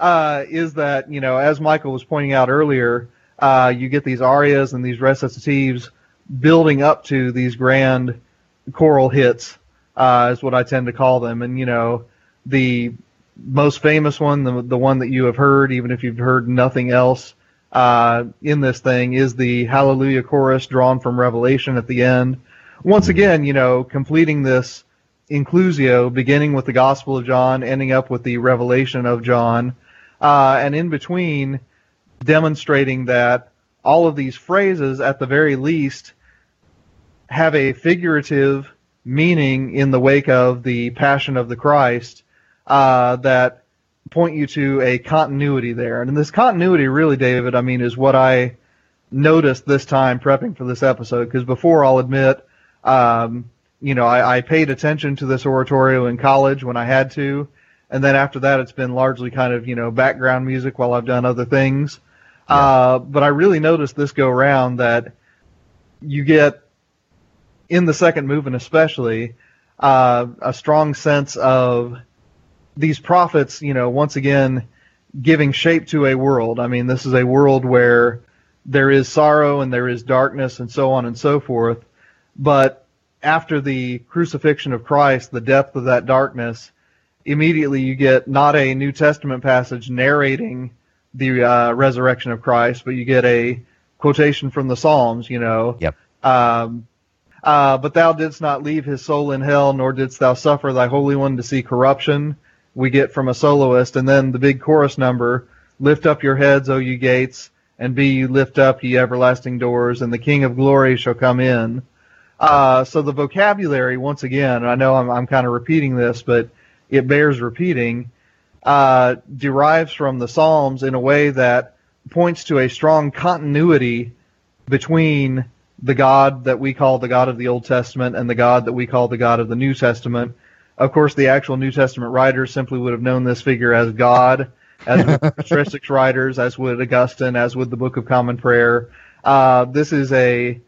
uh, is that you know, as Michial was pointing out earlier, uh, you get these arias and these recitatives building up to these grand choral hits, is what I tend to call them, and you know the most famous one, the the one that you have heard, even if you've heard nothing else uh, in this thing, is the Hallelujah chorus drawn from Revelation at the end. Once again, you know, completing this inclusio, beginning with the Gospel of John, ending up with the Revelation of John, uh, and in between, demonstrating that all of these phrases, at the very least, have a figurative meaning in the wake of the Passion of the Christ uh, that point you to a continuity there. And this continuity, really, David, I mean, is what I noticed this time prepping for this episode. Because before, I'll admit, um, you know, I, I paid attention to this oratorio in college when I had to, and then after that, it's been largely kind of you know background music while I've done other things. Yeah. Uh, but I really noticed this go around that you get in the second movement, especially uh, a strong sense of these prophets, you know, once again giving shape to a world. I mean, this is a world where there is sorrow and there is darkness and so on and so forth. But after the crucifixion of Christ, the depth of that darkness, immediately you get not a New Testament passage narrating the uh, resurrection of Christ, but you get a quotation from the Psalms, you know. Yep. Um, uh, but thou didst not leave his soul in hell, nor didst thou suffer thy Holy One to see corruption we get from a soloist, and then the big chorus number, lift up your heads, O ye gates, and be ye lift up, ye everlasting doors, and the King of glory shall come in. Uh, so the vocabulary, once again, I know I'm, I'm kind of repeating this, but it bears repeating, uh, derives from the Psalms in a way that points to a strong continuity between the God that we call the God of the Old Testament and the God that we call the God of the New Testament, of course, the actual New Testament writers simply would have known this figure as God, as would patristics writers, as would Augustine, as would the Book of Common Prayer. Uh, this is a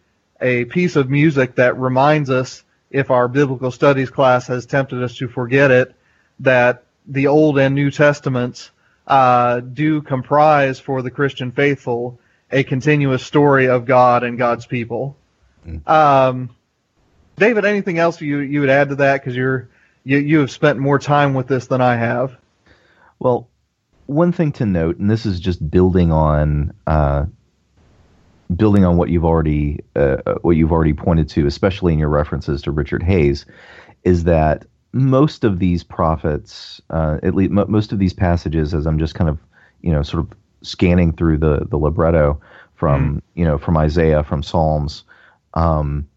a piece of music that reminds us, if our biblical studies class has tempted us to forget it, that the Old and New Testaments uh, do comprise for the Christian faithful a continuous story of God and God's people. Mm. Um, David, anything else you you would add to that? Because you're you you have spent more time with this than I have. Well, one thing to note, and this is just building on uh, building on what you've already uh, what you've already pointed to, especially in your references to Richard Hays, is that most of these prophets, uh, at least m- most of these passages, as I'm just kind of you know sort of scanning through the the libretto from mm. you know from Isaiah, from Psalms. Um,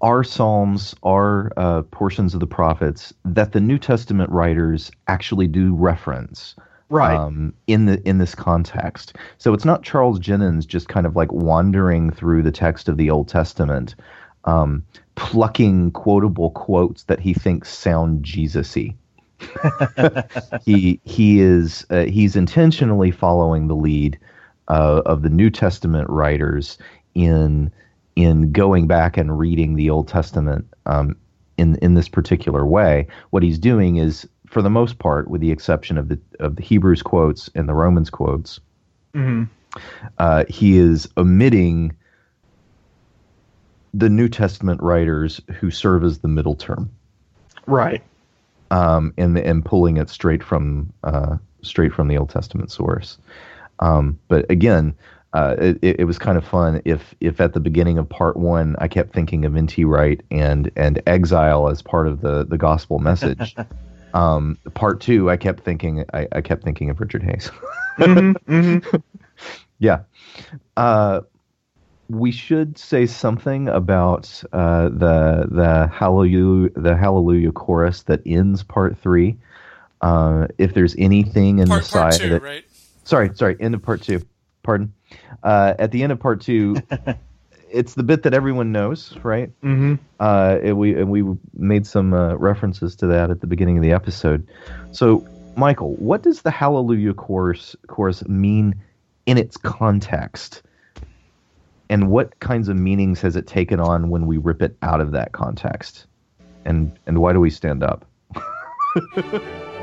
are psalms, are uh, portions of the prophets that the New Testament writers actually do reference Right. um, in the in this context. So it's not Charles Jennens just kind of like wandering through the text of the Old Testament, um, plucking quotable quotes that he thinks sound Jesus-y. he he is uh, he's intentionally following the lead uh, of the New Testament writers in in going back and reading the Old Testament um, in in this particular way. What he's doing is, for the most part, with the exception of the of the Hebrews quotes and the Romans quotes, Mhm. uh, he is omitting the New Testament writers who serve as the middle term Right. um, and and pulling it straight from uh, straight from the Old Testament source. Um, but again, uh, it, it was kind of fun. If if at the beginning of part one, I kept thinking of N.T. Wright and and exile as part of the the gospel message. um, part two, I kept thinking I, I kept thinking of Richard Hays. hmm hmm Yeah. Uh, we should say something about uh, the the hallelujah the hallelujah chorus that ends part three. Uh, if there's anything in Part, side, part two, that right? sorry sorry end of part two, pardon. Uh, at the end of part two, it's the bit that everyone knows, right? hmm Uh, and we and we made some uh, references to that at the beginning of the episode. So, Michial, what does the Hallelujah chorus chorus mean in its context? And what kinds of meanings has it taken on when we rip it out of that context? And and why do we stand up?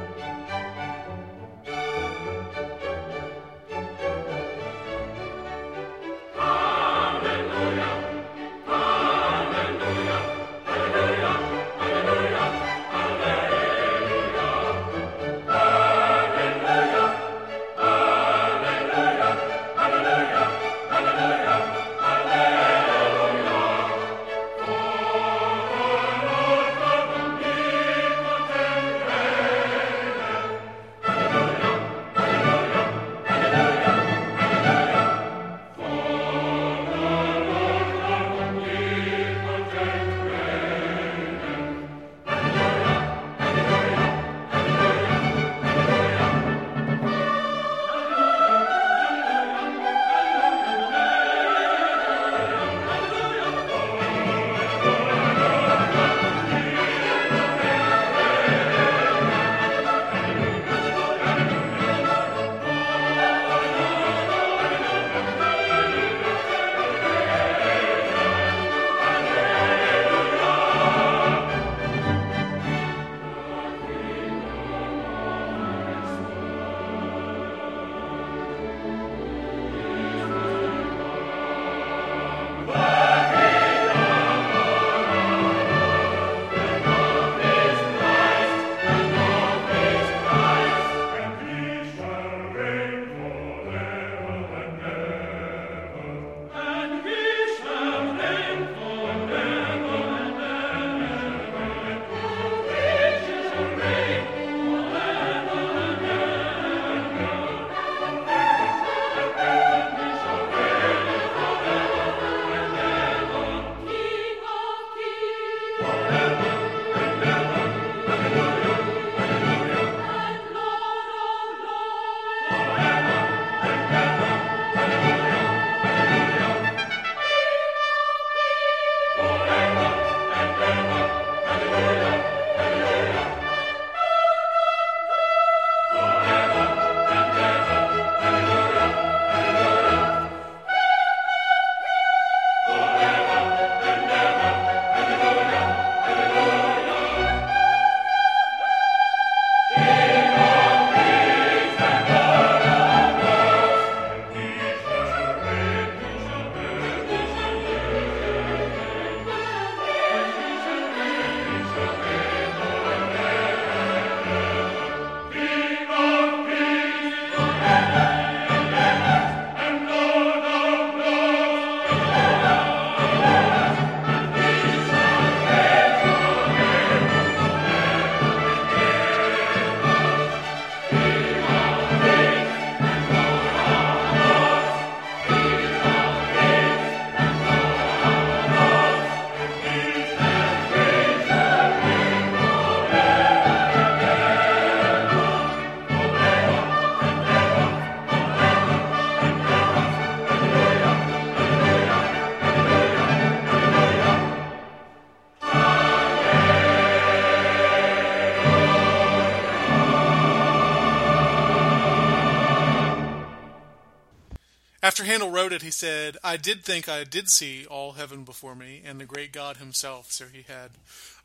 After Handel wrote it, he said, I did think I did see all heaven before me and the great God himself. So he had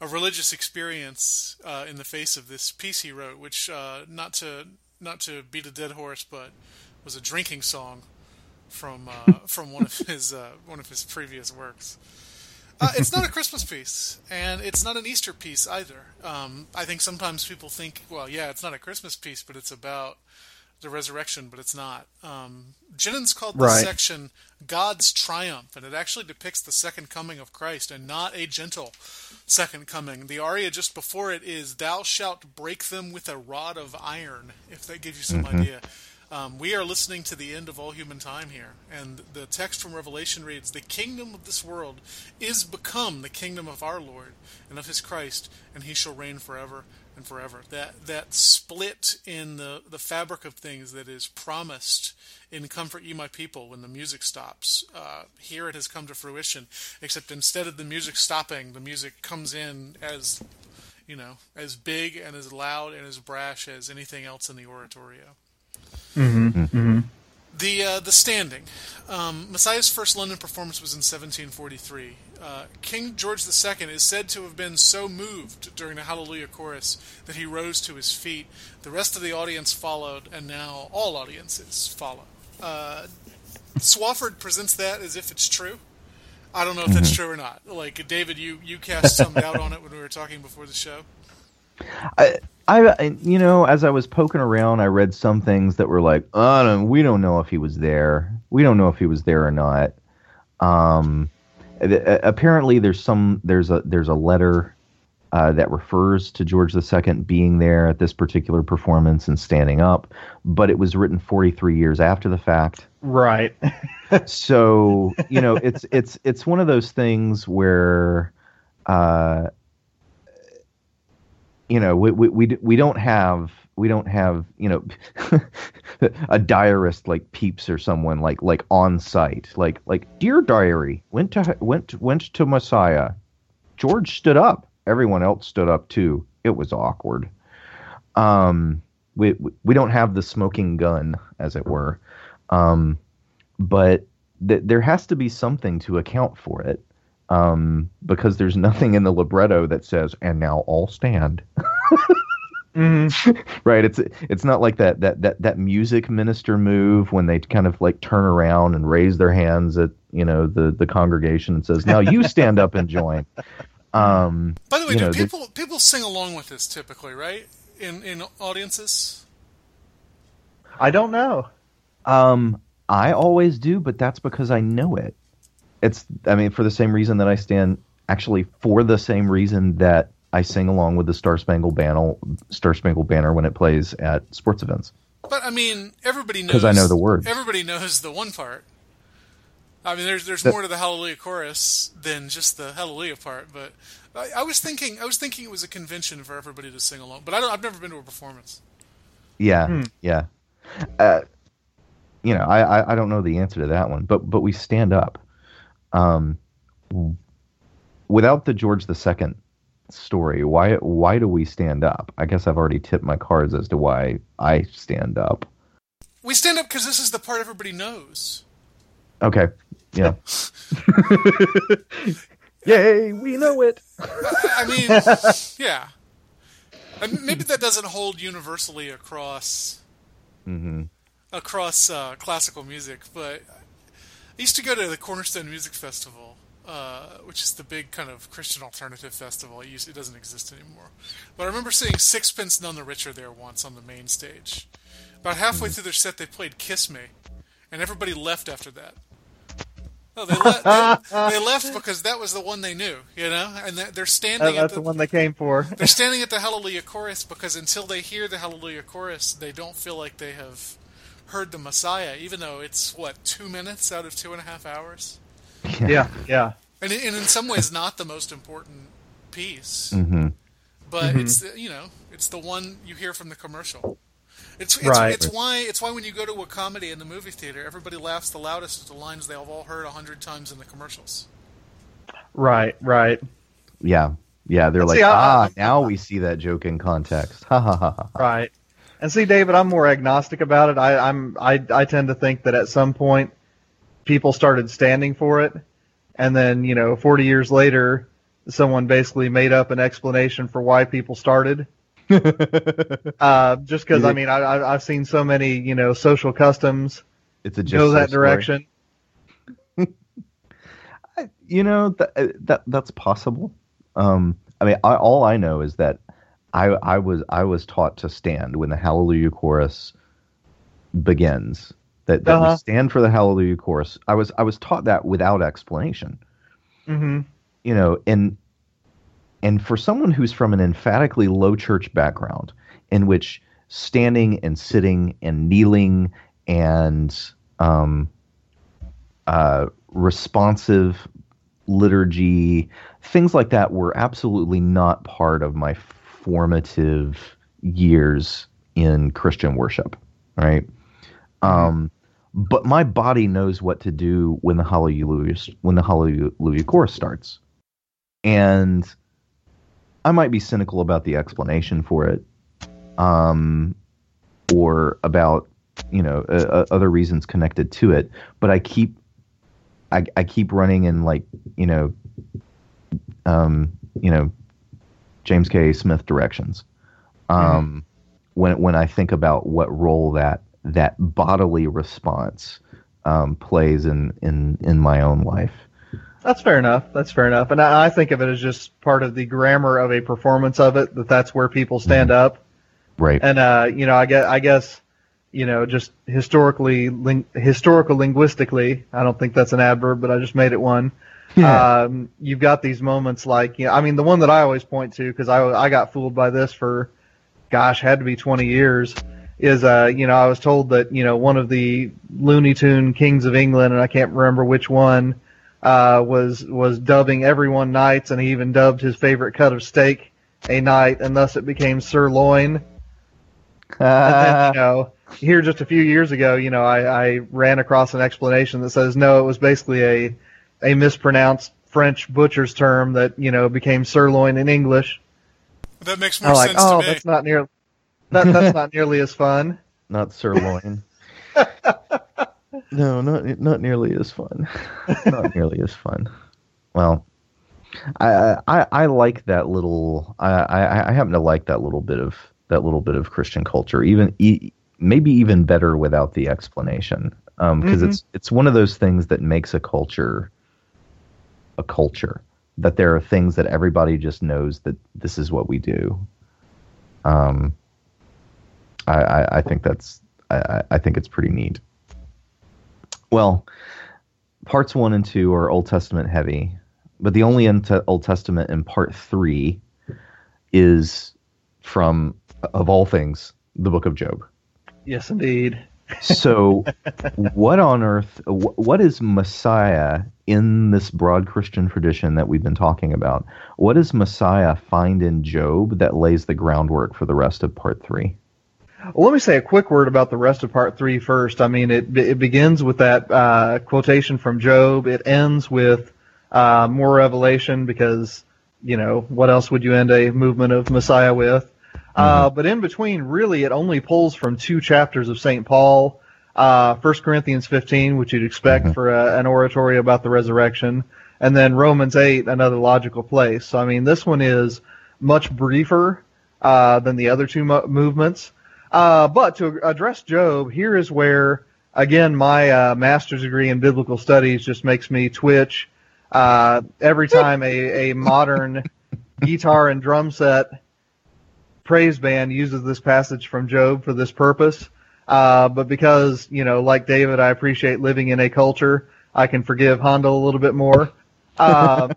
a religious experience uh, in the face of this piece he wrote, which, uh, not to not to beat a dead horse, but was a drinking song from uh, from one of his uh, one of his previous works. Uh, it's not a Christmas piece, and it's not an Easter piece either. Um, I think sometimes people think, well, yeah, it's not a Christmas piece, but it's about the resurrection, but it's not. Um, Jennens called this Right. section God's triumph, and it actually depicts the second coming of Christ and not a gentle second coming. The aria just before it is Thou shalt break them with a rod of iron, if that gives you some idea. Um, we are listening to the end of all human time here, and the text from Revelation reads The kingdom of this world is become the kingdom of our Lord and of his Christ, and he shall reign forever and forever. That that split in the, the fabric of things that is promised in Comfort Ye My People when the music stops. Uh, here it has come to fruition, except instead of the music stopping, the music comes in as you know, as big and as loud and as brash as anything else in the oratorio. The uh, the standing. Um, Messiah's first London performance was in 1743. Uh, King George II is said to have been so moved during the Hallelujah chorus that he rose to his feet. The rest of the audience followed, and now all audiences follow. Uh, Swafford presents that as if it's true. I don't know if that's true or not. Like David, you you cast some doubt on it when we were talking before the show. I, I, you know, as I was poking around, I read some things that were like, "I don't, we don't know if he was there. We don't know if he was there or not." Um, th- apparently, there's some, there's a, there's a letter uh, that refers to George II being there at this particular performance and standing up, but it was written 43 years after the fact Right. so you know it's it's it's one of those things where uh you know we we we, we don't have we don't have you know a diarist like Pepys or someone like like on site. Like like dear diary went to went went to messiah. George stood up. Everyone else stood up too. It was awkward. Um we we- don't have the smoking gun as it were. Um but th- there has to be something to account for it um, because there's nothing in the libretto that says and now all stand hmm right it's it's not like that that that that music minister move when they kind of like turn around and raise their hands at you know the the congregation and says now you stand up and join um By the way, do know, there's- people people sing along with this typically, right? In in audiences. I don't know. Um, I always do, but that's because I know it. It's, I mean, for the same reason that I stand, actually, for the same reason that I sing along with the Star Spangled Banner, Star Spangled Banner when it plays at sports events. But I mean, everybody knows 'Cause I know the words. Everybody knows the one part. I mean, there's there's That- more to the Hallelujah chorus than just the Hallelujah part. But I, I was thinking, I was thinking it was a convention for everybody to sing along. But I don't, I've never been to a performance. Yeah, yeah. Uh, you know, I, I I don't know the answer to that one, but but we stand up. Um, without the George II story, why why do we stand up? I guess I've already tipped my cards as to why I stand up. We stand up because this is the part everybody knows. Okay. Yeah. Yay, we know it. I mean, yeah. And maybe that doesn't hold universally across hmm across uh, classical music, but I used to go to the Cornerstone Music Festival, uh, which is the big kind of Christian alternative festival. It, used, it doesn't exist anymore. But I remember seeing Sixpence None the Richer there once on the main stage. About halfway through their set, they played "Kiss Me," and everybody left after that. No, they, le- they, they left because that was the one they knew, you know, and they're standing at that's the one they came for. they're standing at the Hallelujah chorus because until they hear the Hallelujah chorus, they don't feel like they have heard the Messiah, even though it's what two minutes out of two and a half hours, yeah, yeah. and, and in some ways not the most important piece, hmm but it's the, you know it's the one you hear from the commercial. It's it's, Right. it's why it's why when you go to a comedy in the movie theater, everybody laughs the loudest at the lines they have all heard a hundred times in the commercials. Right, right, Yeah. Yeah. They're And like, see, ah, I- now we see that joke in context. Ha ha ha ha. right. And see, David, I'm more agnostic about it. I, I'm I I tend to think that at some point people started standing for it, and then you know 40 years later, someone basically made up an explanation for why people started. uh, just because I mean I, I I've seen so many you know social customs It's a just go that story. direction. you know that uh, that that's possible. Um, I mean, I, all I know is that I I was I was taught to stand when the Hallelujah chorus begins. That, that Uh-huh. we stand for the Hallelujah chorus. I was I was taught that without explanation. hmm You know, and and for someone who's from an emphatically low church background, in which standing and sitting and kneeling and um, uh, responsive liturgy, things like that were absolutely not part of my formative years in Christian worship, right? Um, but my body knows what to do when the hallelujah when the hallelujah chorus starts, and I might be cynical about the explanation for it, um, or about you know uh, uh, other reasons connected to it, but I keep I, I keep running in like you know um, you know James K. Smith directions. Um, when when I think about what role that that bodily response um, plays in, in in my own life. That's fair enough. That's fair enough. And I, I think of it as just part of the grammar of a performance of it. That that's where people stand up. Right. And uh, you know, I guess, I guess, you know, just historically, ling- historical linguistically, I don't think that's an adverb, but I just made it one. Yeah. Um, you've got these moments like, you know, I mean, the one that I always point to because I I got fooled by this for, gosh, had to be 20 years. Is uh, you know, I was told that you know one of the Looney Tune kings of England, and I can't remember which one, uh, was was dubbing everyone knights, and he even dubbed his favorite cut of steak a knight, and thus it became sirloin. And then, you know, here just a few years ago, you know, I, I ran across an explanation that says no, it was basically a a mispronounced French butcher's term that you know became sirloin in English. That makes more I'm like, sense oh, to me. that's not near that that's not nearly as fun. not sirloin. no, not not nearly as fun. not nearly as fun. Well, I I, I like that little. I, I I happen to like that little bit of that little bit of Christian culture. Even e- maybe even better without the explanation, um, because mm-hmm. it's it's one of those things that makes a culture a culture. That there are things that everybody just knows that this is what we do. Um, I, I, I think that's I, I- think it's pretty neat. Well, parts one and two are Old Testament heavy, but the only Old Testament in part three is from, of all things, the book of Job. Yes, indeed. So, what on earth? What is Messiah in this broad Christian tradition that we've been talking about? What does Messiah find in Job that lays the groundwork for the rest of part three? Well, let me say a quick word about the rest of part three first. I mean, it it begins with that uh, quotation from Job. It ends with uh, more revelation because you know what else would you end a movement of Messiah with? Uh, but in between, really, it only pulls from two chapters of Saint Paul. Uh, 1 Corinthians 15, which you'd expect for a, an oratory about the resurrection, and then Romans 8, another logical place. So, I mean, this one is much briefer uh, than the other two mo- movements. Uh, but to address Job, here is where, again, my uh, master's degree in biblical studies just makes me twitch uh, every time a, a modern guitar and drum set praise band uses this passage from Job for this purpose. Uh, but because, you know, like David, I appreciate living in a culture, I can forgive Handel a little bit more. Um,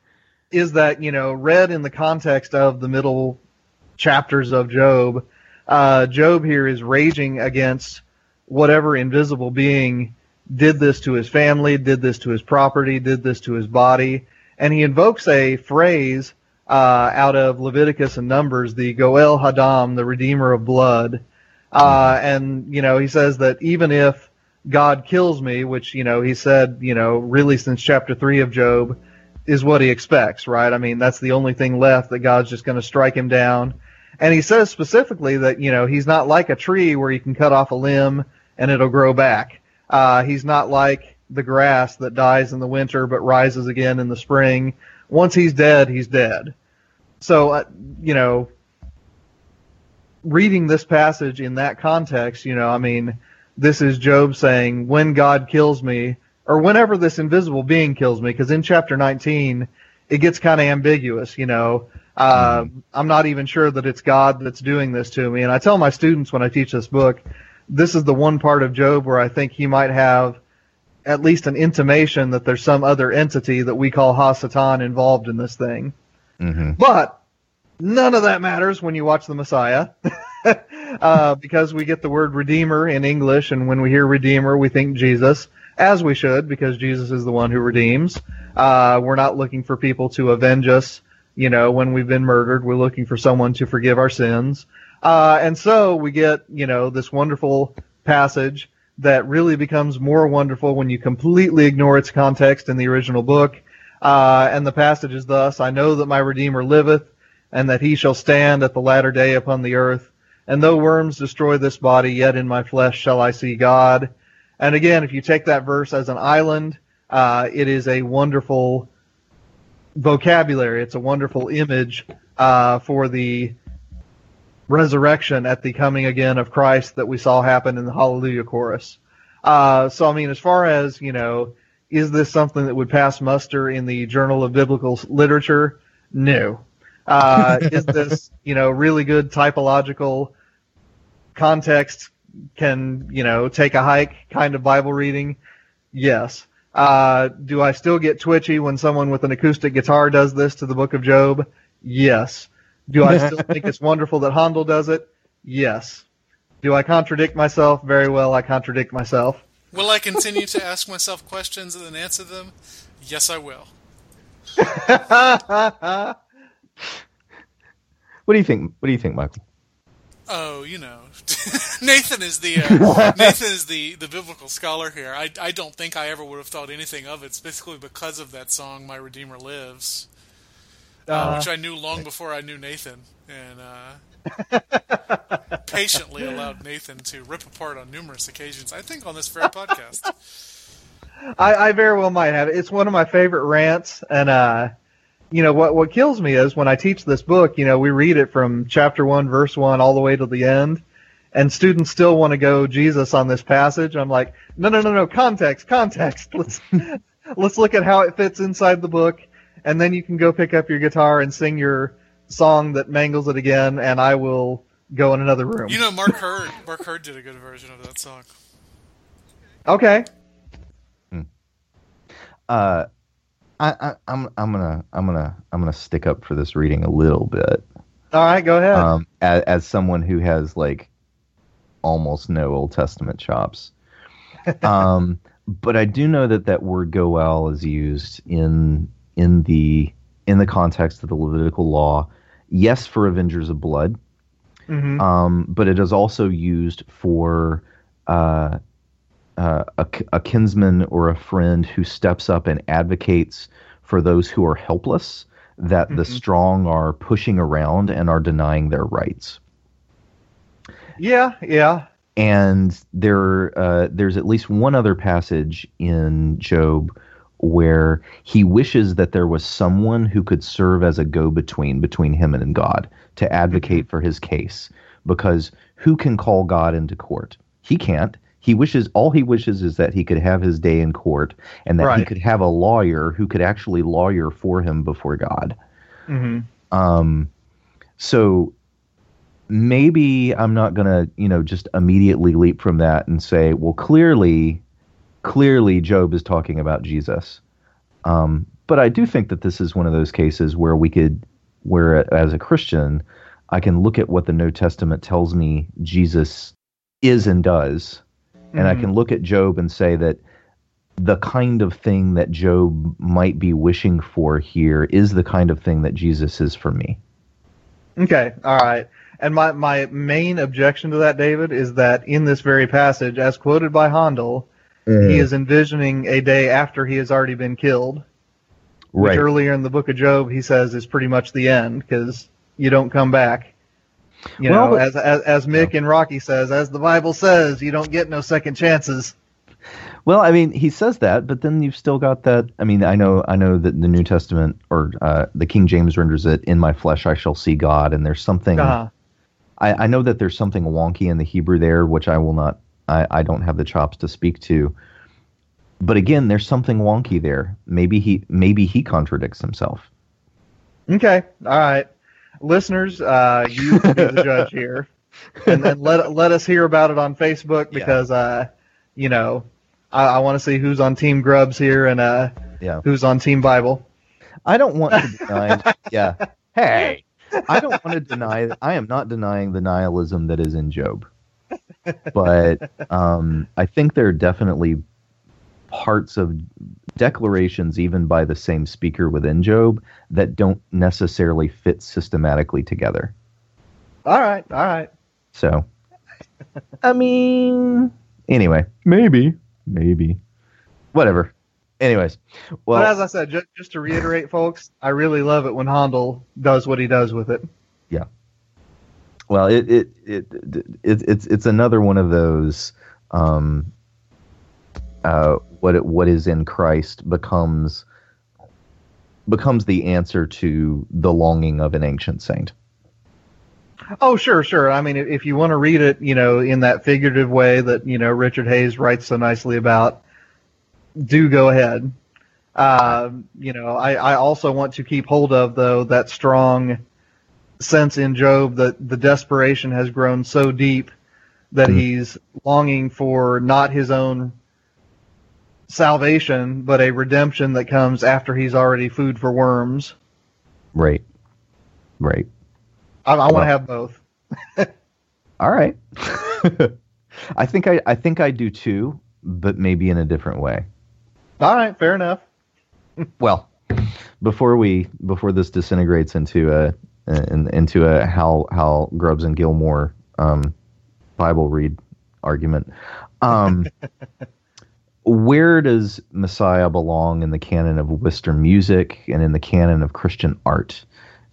is that, you know, read in the context of the middle chapters of Job, uh, Job here is raging against whatever invisible being did this to his family, did this to his property, did this to his body. And he invokes a phrase uh, out of Leviticus and Numbers, the Goel Hadam, the Redeemer of Blood. Uh, and, you know, he says that even if God kills me, which, you know, he said, you know, really since chapter 3 of Job, is what he expects, right? I mean, that's the only thing left that God's just going to strike him down. And he says specifically that, you know, he's not like a tree where you can cut off a limb and it'll grow back. Uh, he's not like the grass that dies in the winter but rises again in the spring. Once he's dead, he's dead. So, uh, you know, reading this passage in that context, you know, I mean, this is Job saying, when God kills me, or whenever this invisible being kills me, because in chapter 19, it gets kind of ambiguous, you know. Uh, I'm not even sure that it's God that's doing this to me. And I tell my students when I teach this book, this is the one part of Job where I think he might have at least an intimation that there's some other entity that we call Hasatan involved in this thing. hmm But none of that matters when you watch the Messiah, uh, because we get the word Redeemer in English, and when we hear Redeemer, we think Jesus, as we should, because Jesus is the one who redeems. Uh, we're not looking for people to avenge us, you know, when we've been murdered. We're looking for someone to forgive our sins. Uh, and so we get, you know, this wonderful passage that really becomes more wonderful when you completely ignore its context in the original book. Uh, and the passage is thus, I know that my Redeemer liveth, and that he shall stand at the latter day upon the earth. And though worms destroy this body, yet in my flesh shall I see God. And again, if you take that verse as an island, uh, it is a wonderful vocabulary. It's a wonderful image uh, for the resurrection at the coming again of Christ that we saw happen in the Hallelujah chorus. Uh, so, I mean, as far as, you know, is this something that would pass muster in the Journal of Biblical Literature? No. Uh, is this, you know, really good typological context can, you know, take a hike kind of Bible reading? Yes. Uh, do I still get twitchy when someone with an acoustic guitar does this to the book of Job? Yes. Do I still think it's wonderful that Handel does it? Yes. Do I contradict myself? Very well, I contradict myself. Will I continue to ask myself questions and then answer them? Yes, I will. What do you think? What do you think, Michial? Oh, you know, Nathan is the uh, Nathan is the, the biblical scholar here. I, I don't think I ever would have thought anything of it, specifically because of that song "My Redeemer Lives," uh, which I knew long before I knew Nathan, and uh, patiently allowed Nathan to rip apart on numerous occasions. I think on this very podcast. I, I very well might have. It's one of my favorite rants, and uh, you know what? What kills me is when I teach this book. You know, we read it from chapter one, verse one, all the way to the end, and students still want to go Jesus on this passage. I'm like, no, no, no, no, context, context. Let's let's look at how it fits inside the book, and then you can go pick up your guitar and sing your song that mangles it again, and I will go in another room. You know, Mark Hurd. Mark Hurd did a good version of that song. okay. Uh, I, I, I'm I'm gonna I'm gonna I'm gonna stick up for this reading a little bit. All right, go ahead. Um, as, as someone who has like almost no Old Testament chops. Um, but I do know that that word goel is used in in the in the context of the Levitical law. Yes, for avengers of blood, hmm um, but it is also used for uh, uh, a, a kinsman or a friend who steps up and advocates for those who are helpless, that the Mhm. strong are pushing around and are denying their rights. Yeah, yeah. And there, uh, there's at least one other passage in Job where he wishes that there was someone who could serve as a go-between between him and God to advocate for his case. Because who can call God into court? He can't. He wishes all he wishes is that he could have his day in court and that he could have a lawyer who could actually lawyer for him before God. hmm Um, so maybe I'm not gonna, you know, just immediately leap from that and say, well, clearly, clearly Job is talking about Jesus. Um, but I do think that this is one of those cases where we could, where as a Christian, I can look at what the New Testament tells me Jesus is and does, and I Mhm. can look at Job and say that the kind of thing that Job might be wishing for here is the kind of thing that Jesus is for me. Okay, all right. And my, my main objection to that, David, is that in this very passage, as quoted by Handel, he is envisioning a day after he has already been killed, which earlier in the book of Job he says is pretty much the end because you don't come back. You Well, know, but- as, as as Mick and Rocky says, as the Bible says, you don't get no second chances. Well, I mean, he says that, but then you've still got that. I mean, I know, I know that the New Testament or uh, the King James renders it, "In my flesh I shall see God," and there's something. Uh-huh. I, I know that there's something wonky in the Hebrew there, which I will not. I, I don't have the chops to speak to. But again, there's something wonky there. Maybe he, maybe he contradicts himself. Okay, all right, listeners, uh, you can be the judge here, and then let let us hear about it on Facebook because, uh, you know, I, I want to see who's on Team Grubbs here and uh, Yeah. who's on Team Bible. I don't want to deny. yeah. Hey, I don't want to deny. I am not denying the nihilism that is in Job, but um, I think there are definitely parts of declarations, even by the same speaker within Job, that don't necessarily fit systematically together. All right, all right. So, I mean, anyway, maybe, maybe, whatever. Anyways, well, but as I said, just, just to reiterate, folks, I really love it when Handel does what he does with it. Well, it it it, it it's it's another one of those. Um, uh, what it, what is in Christ becomes becomes the answer to the longing of an ancient saint. Oh, sure, sure. I mean, if you want to read it, you know, in that figurative way that you know Richard Hays writes so nicely about, do go ahead. Um, you know, I, I also want to keep hold of though that strong sense in Job that the desperation has grown so deep that Mhm. he's longing for not his own salvation, but a redemption that comes after he's already food for worms. Right. Right. I, I want to have both. All right. I think I I think I do too, but maybe in a different way. All right, fair enough. well, before we before this disintegrates into a in, into a how how Grubbs and Gilmour um, Bible read argument, um, where does Messiah belong in the canon of Western music and in the canon of Christian art,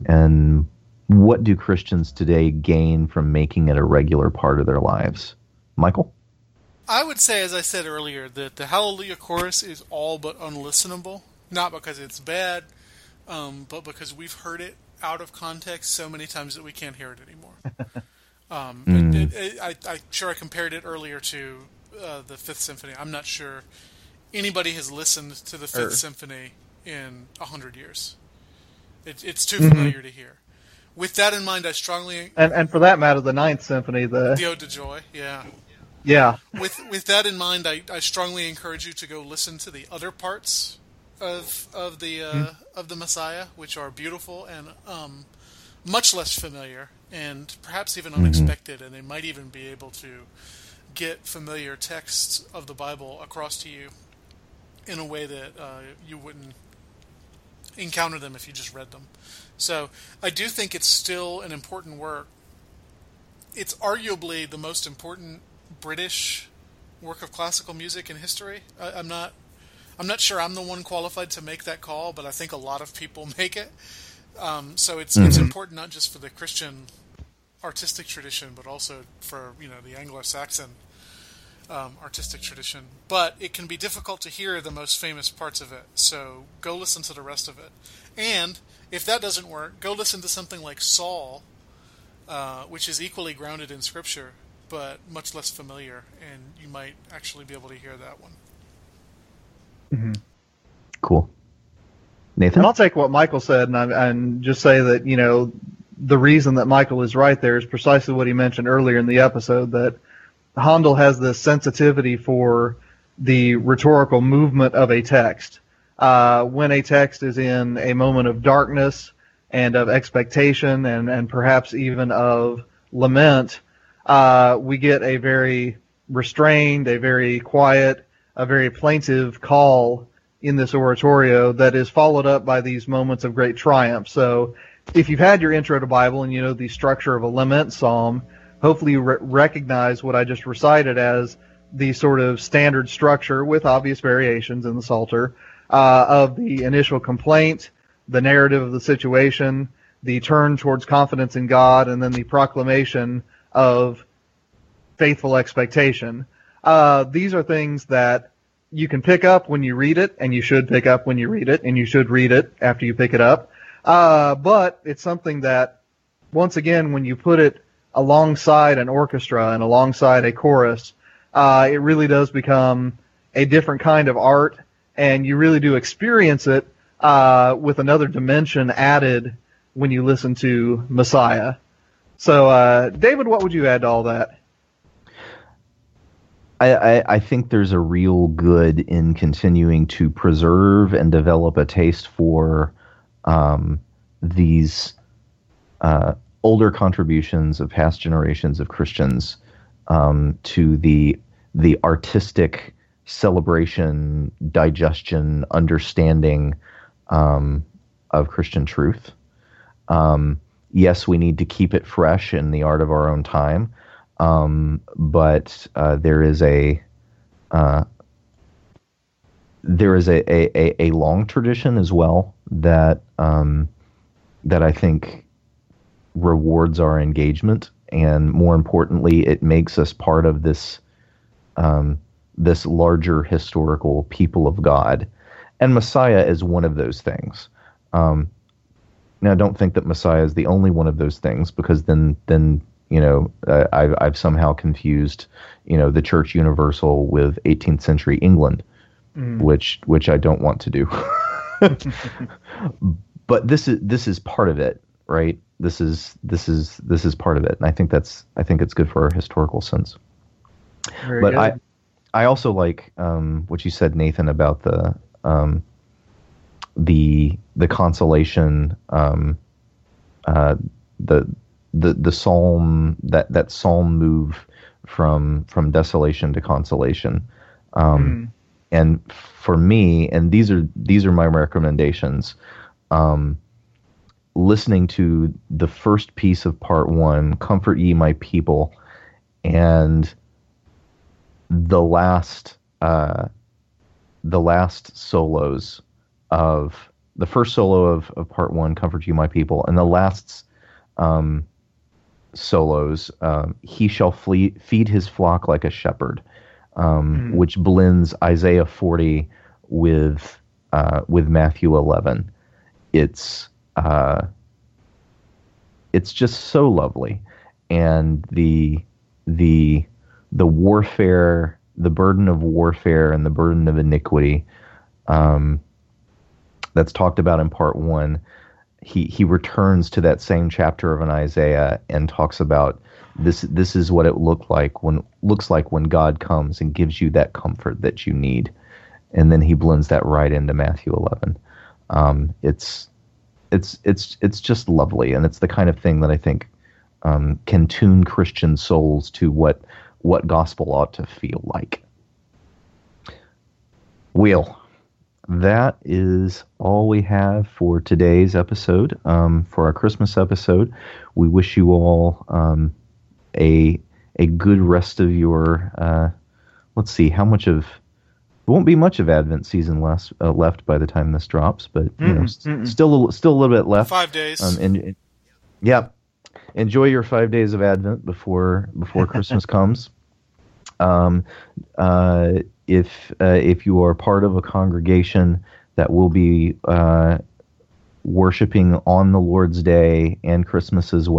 and what do Christians today gain from making it a regular part of their lives? Michial. I would say, as I said earlier, that the Hallelujah chorus is all but unlistenable. Not because it's bad, um, but because we've heard it out of context so many times that we can't hear it anymore. Um, it, it, it, I, I'm sure I compared it earlier to uh, the Fifth Symphony. I'm not sure anybody has listened to the Fifth Sure. Symphony in a hundred years. It, it's too familiar to hear. With that in mind, I strongly And and for that matter, the Ninth Symphony, the the Ode to Joy, yeah yeah, with with that in mind, I, I strongly encourage you to go listen to the other parts of of the uh, of the Messiah, which are beautiful and um, much less familiar, and perhaps even unexpected, and they might even be able to get familiar texts of the Bible across to you in a way that uh, you wouldn't encounter them if you just read them. So I do think it's still an important work. It's arguably the most important British work of classical music in history. I, I'm not. I'm not sure I'm the one qualified to make that call, but I think a lot of people make it. Um, so it's it's important not just for the Christian artistic tradition, but also for you know the Anglo-Saxon um, artistic tradition. But it can be difficult to hear the most famous parts of it. So go listen to the rest of it. And if that doesn't work, go listen to something like Saul, uh, which is equally grounded in Scripture, but much less familiar, and you might actually be able to hear that one. Cool. Nathan. and I'll take what Michial said and, I, and just say that you know the reason that Michial is right there is precisely what he mentioned earlier in the episode that Handel has this sensitivity for the rhetorical movement of a text. Uh, when a text is in a moment of darkness and of expectation and, and perhaps even of lament, uh, we get a very restrained, a very quiet, a very plaintive call in this oratorio that is followed up by these moments of great triumph. So, if you've had your intro to Bible and you know the structure of a lament psalm, hopefully you re- recognize what I just recited as the sort of standard structure with obvious variations in the Psalter uh, of the initial complaint, the narrative of the situation, the turn towards confidence in God, and then the proclamation of faithful expectation. Uh, these are things that you can pick up when you read it, and you should pick up when you read it, and you should read it after you pick it up. Uh, but it's something that, once again, when you put it alongside an orchestra and alongside a chorus, uh, it really does become a different kind of art, and you really do experience it uh, with another dimension added when you listen to Messiah. So, uh, David, what would you add to all that? I, I, I think there's a real good in continuing to preserve and develop a taste for um, these uh, older contributions of past generations of Christians um, to the the artistic celebration, digestion, understanding um, of Christian truth. Um, yes, we need to keep it fresh in the art of our own time, um, but uh, there is a uh, there is a, a, a, long tradition as well that um, that I think rewards our engagement, and more importantly, it makes us part of this um, this larger historical people of God, and Messiah is one of those things. Um, now, don't think that Messiah is the only one of those things, because then then you know uh, I've I've somehow confused you know the Church Universal with 18th century England, which which I don't want to do. but this is this is part of it, right? This is this is this is part of it, and I think that's I think it's good for our historical sense. Very but good. I I also like um, what you said, Nathan, about the um, the the consolation, um, uh, the the the psalm that that psalm move from from desolation to consolation. Um, And for me, and these are these are my recommendations. Um, listening to the first piece of part one, "Comfort Ye My People," and the last uh, the last solos of the first solo of, of part one, "Comfort Ye My People," and the last um, solos, um, "He shall flee, feed his flock like a shepherd," um, which blends Isaiah forty with uh, with Matthew eleven. It's uh, it's just so lovely, and the the the warfare, the burden of warfare, and the burden of iniquity um, that's talked about in part one. He he returns to that same chapter of an Isaiah and talks about this. This is what it looked like when looks like when God comes and gives you that comfort that you need, and then he blends that right into Matthew eleven. Um, it's it's it's it's just lovely, and it's the kind of thing that I think um, can tune Christian souls to what what gospel ought to feel like. Wheel. That is all we have for today's episode. Um, for our Christmas episode, we wish you all um, a a good rest of your. Uh, let's see how much of. There won't be much of Advent season left uh, left by the time this drops, but you know, s- still a, still a little bit left. Five days. Um, and, and- yeah, enjoy your five days of Advent before before Christmas comes. Um, uh, if uh, if you are part of a congregation that will be uh, worshiping on the Lord's Day and Christmas as well.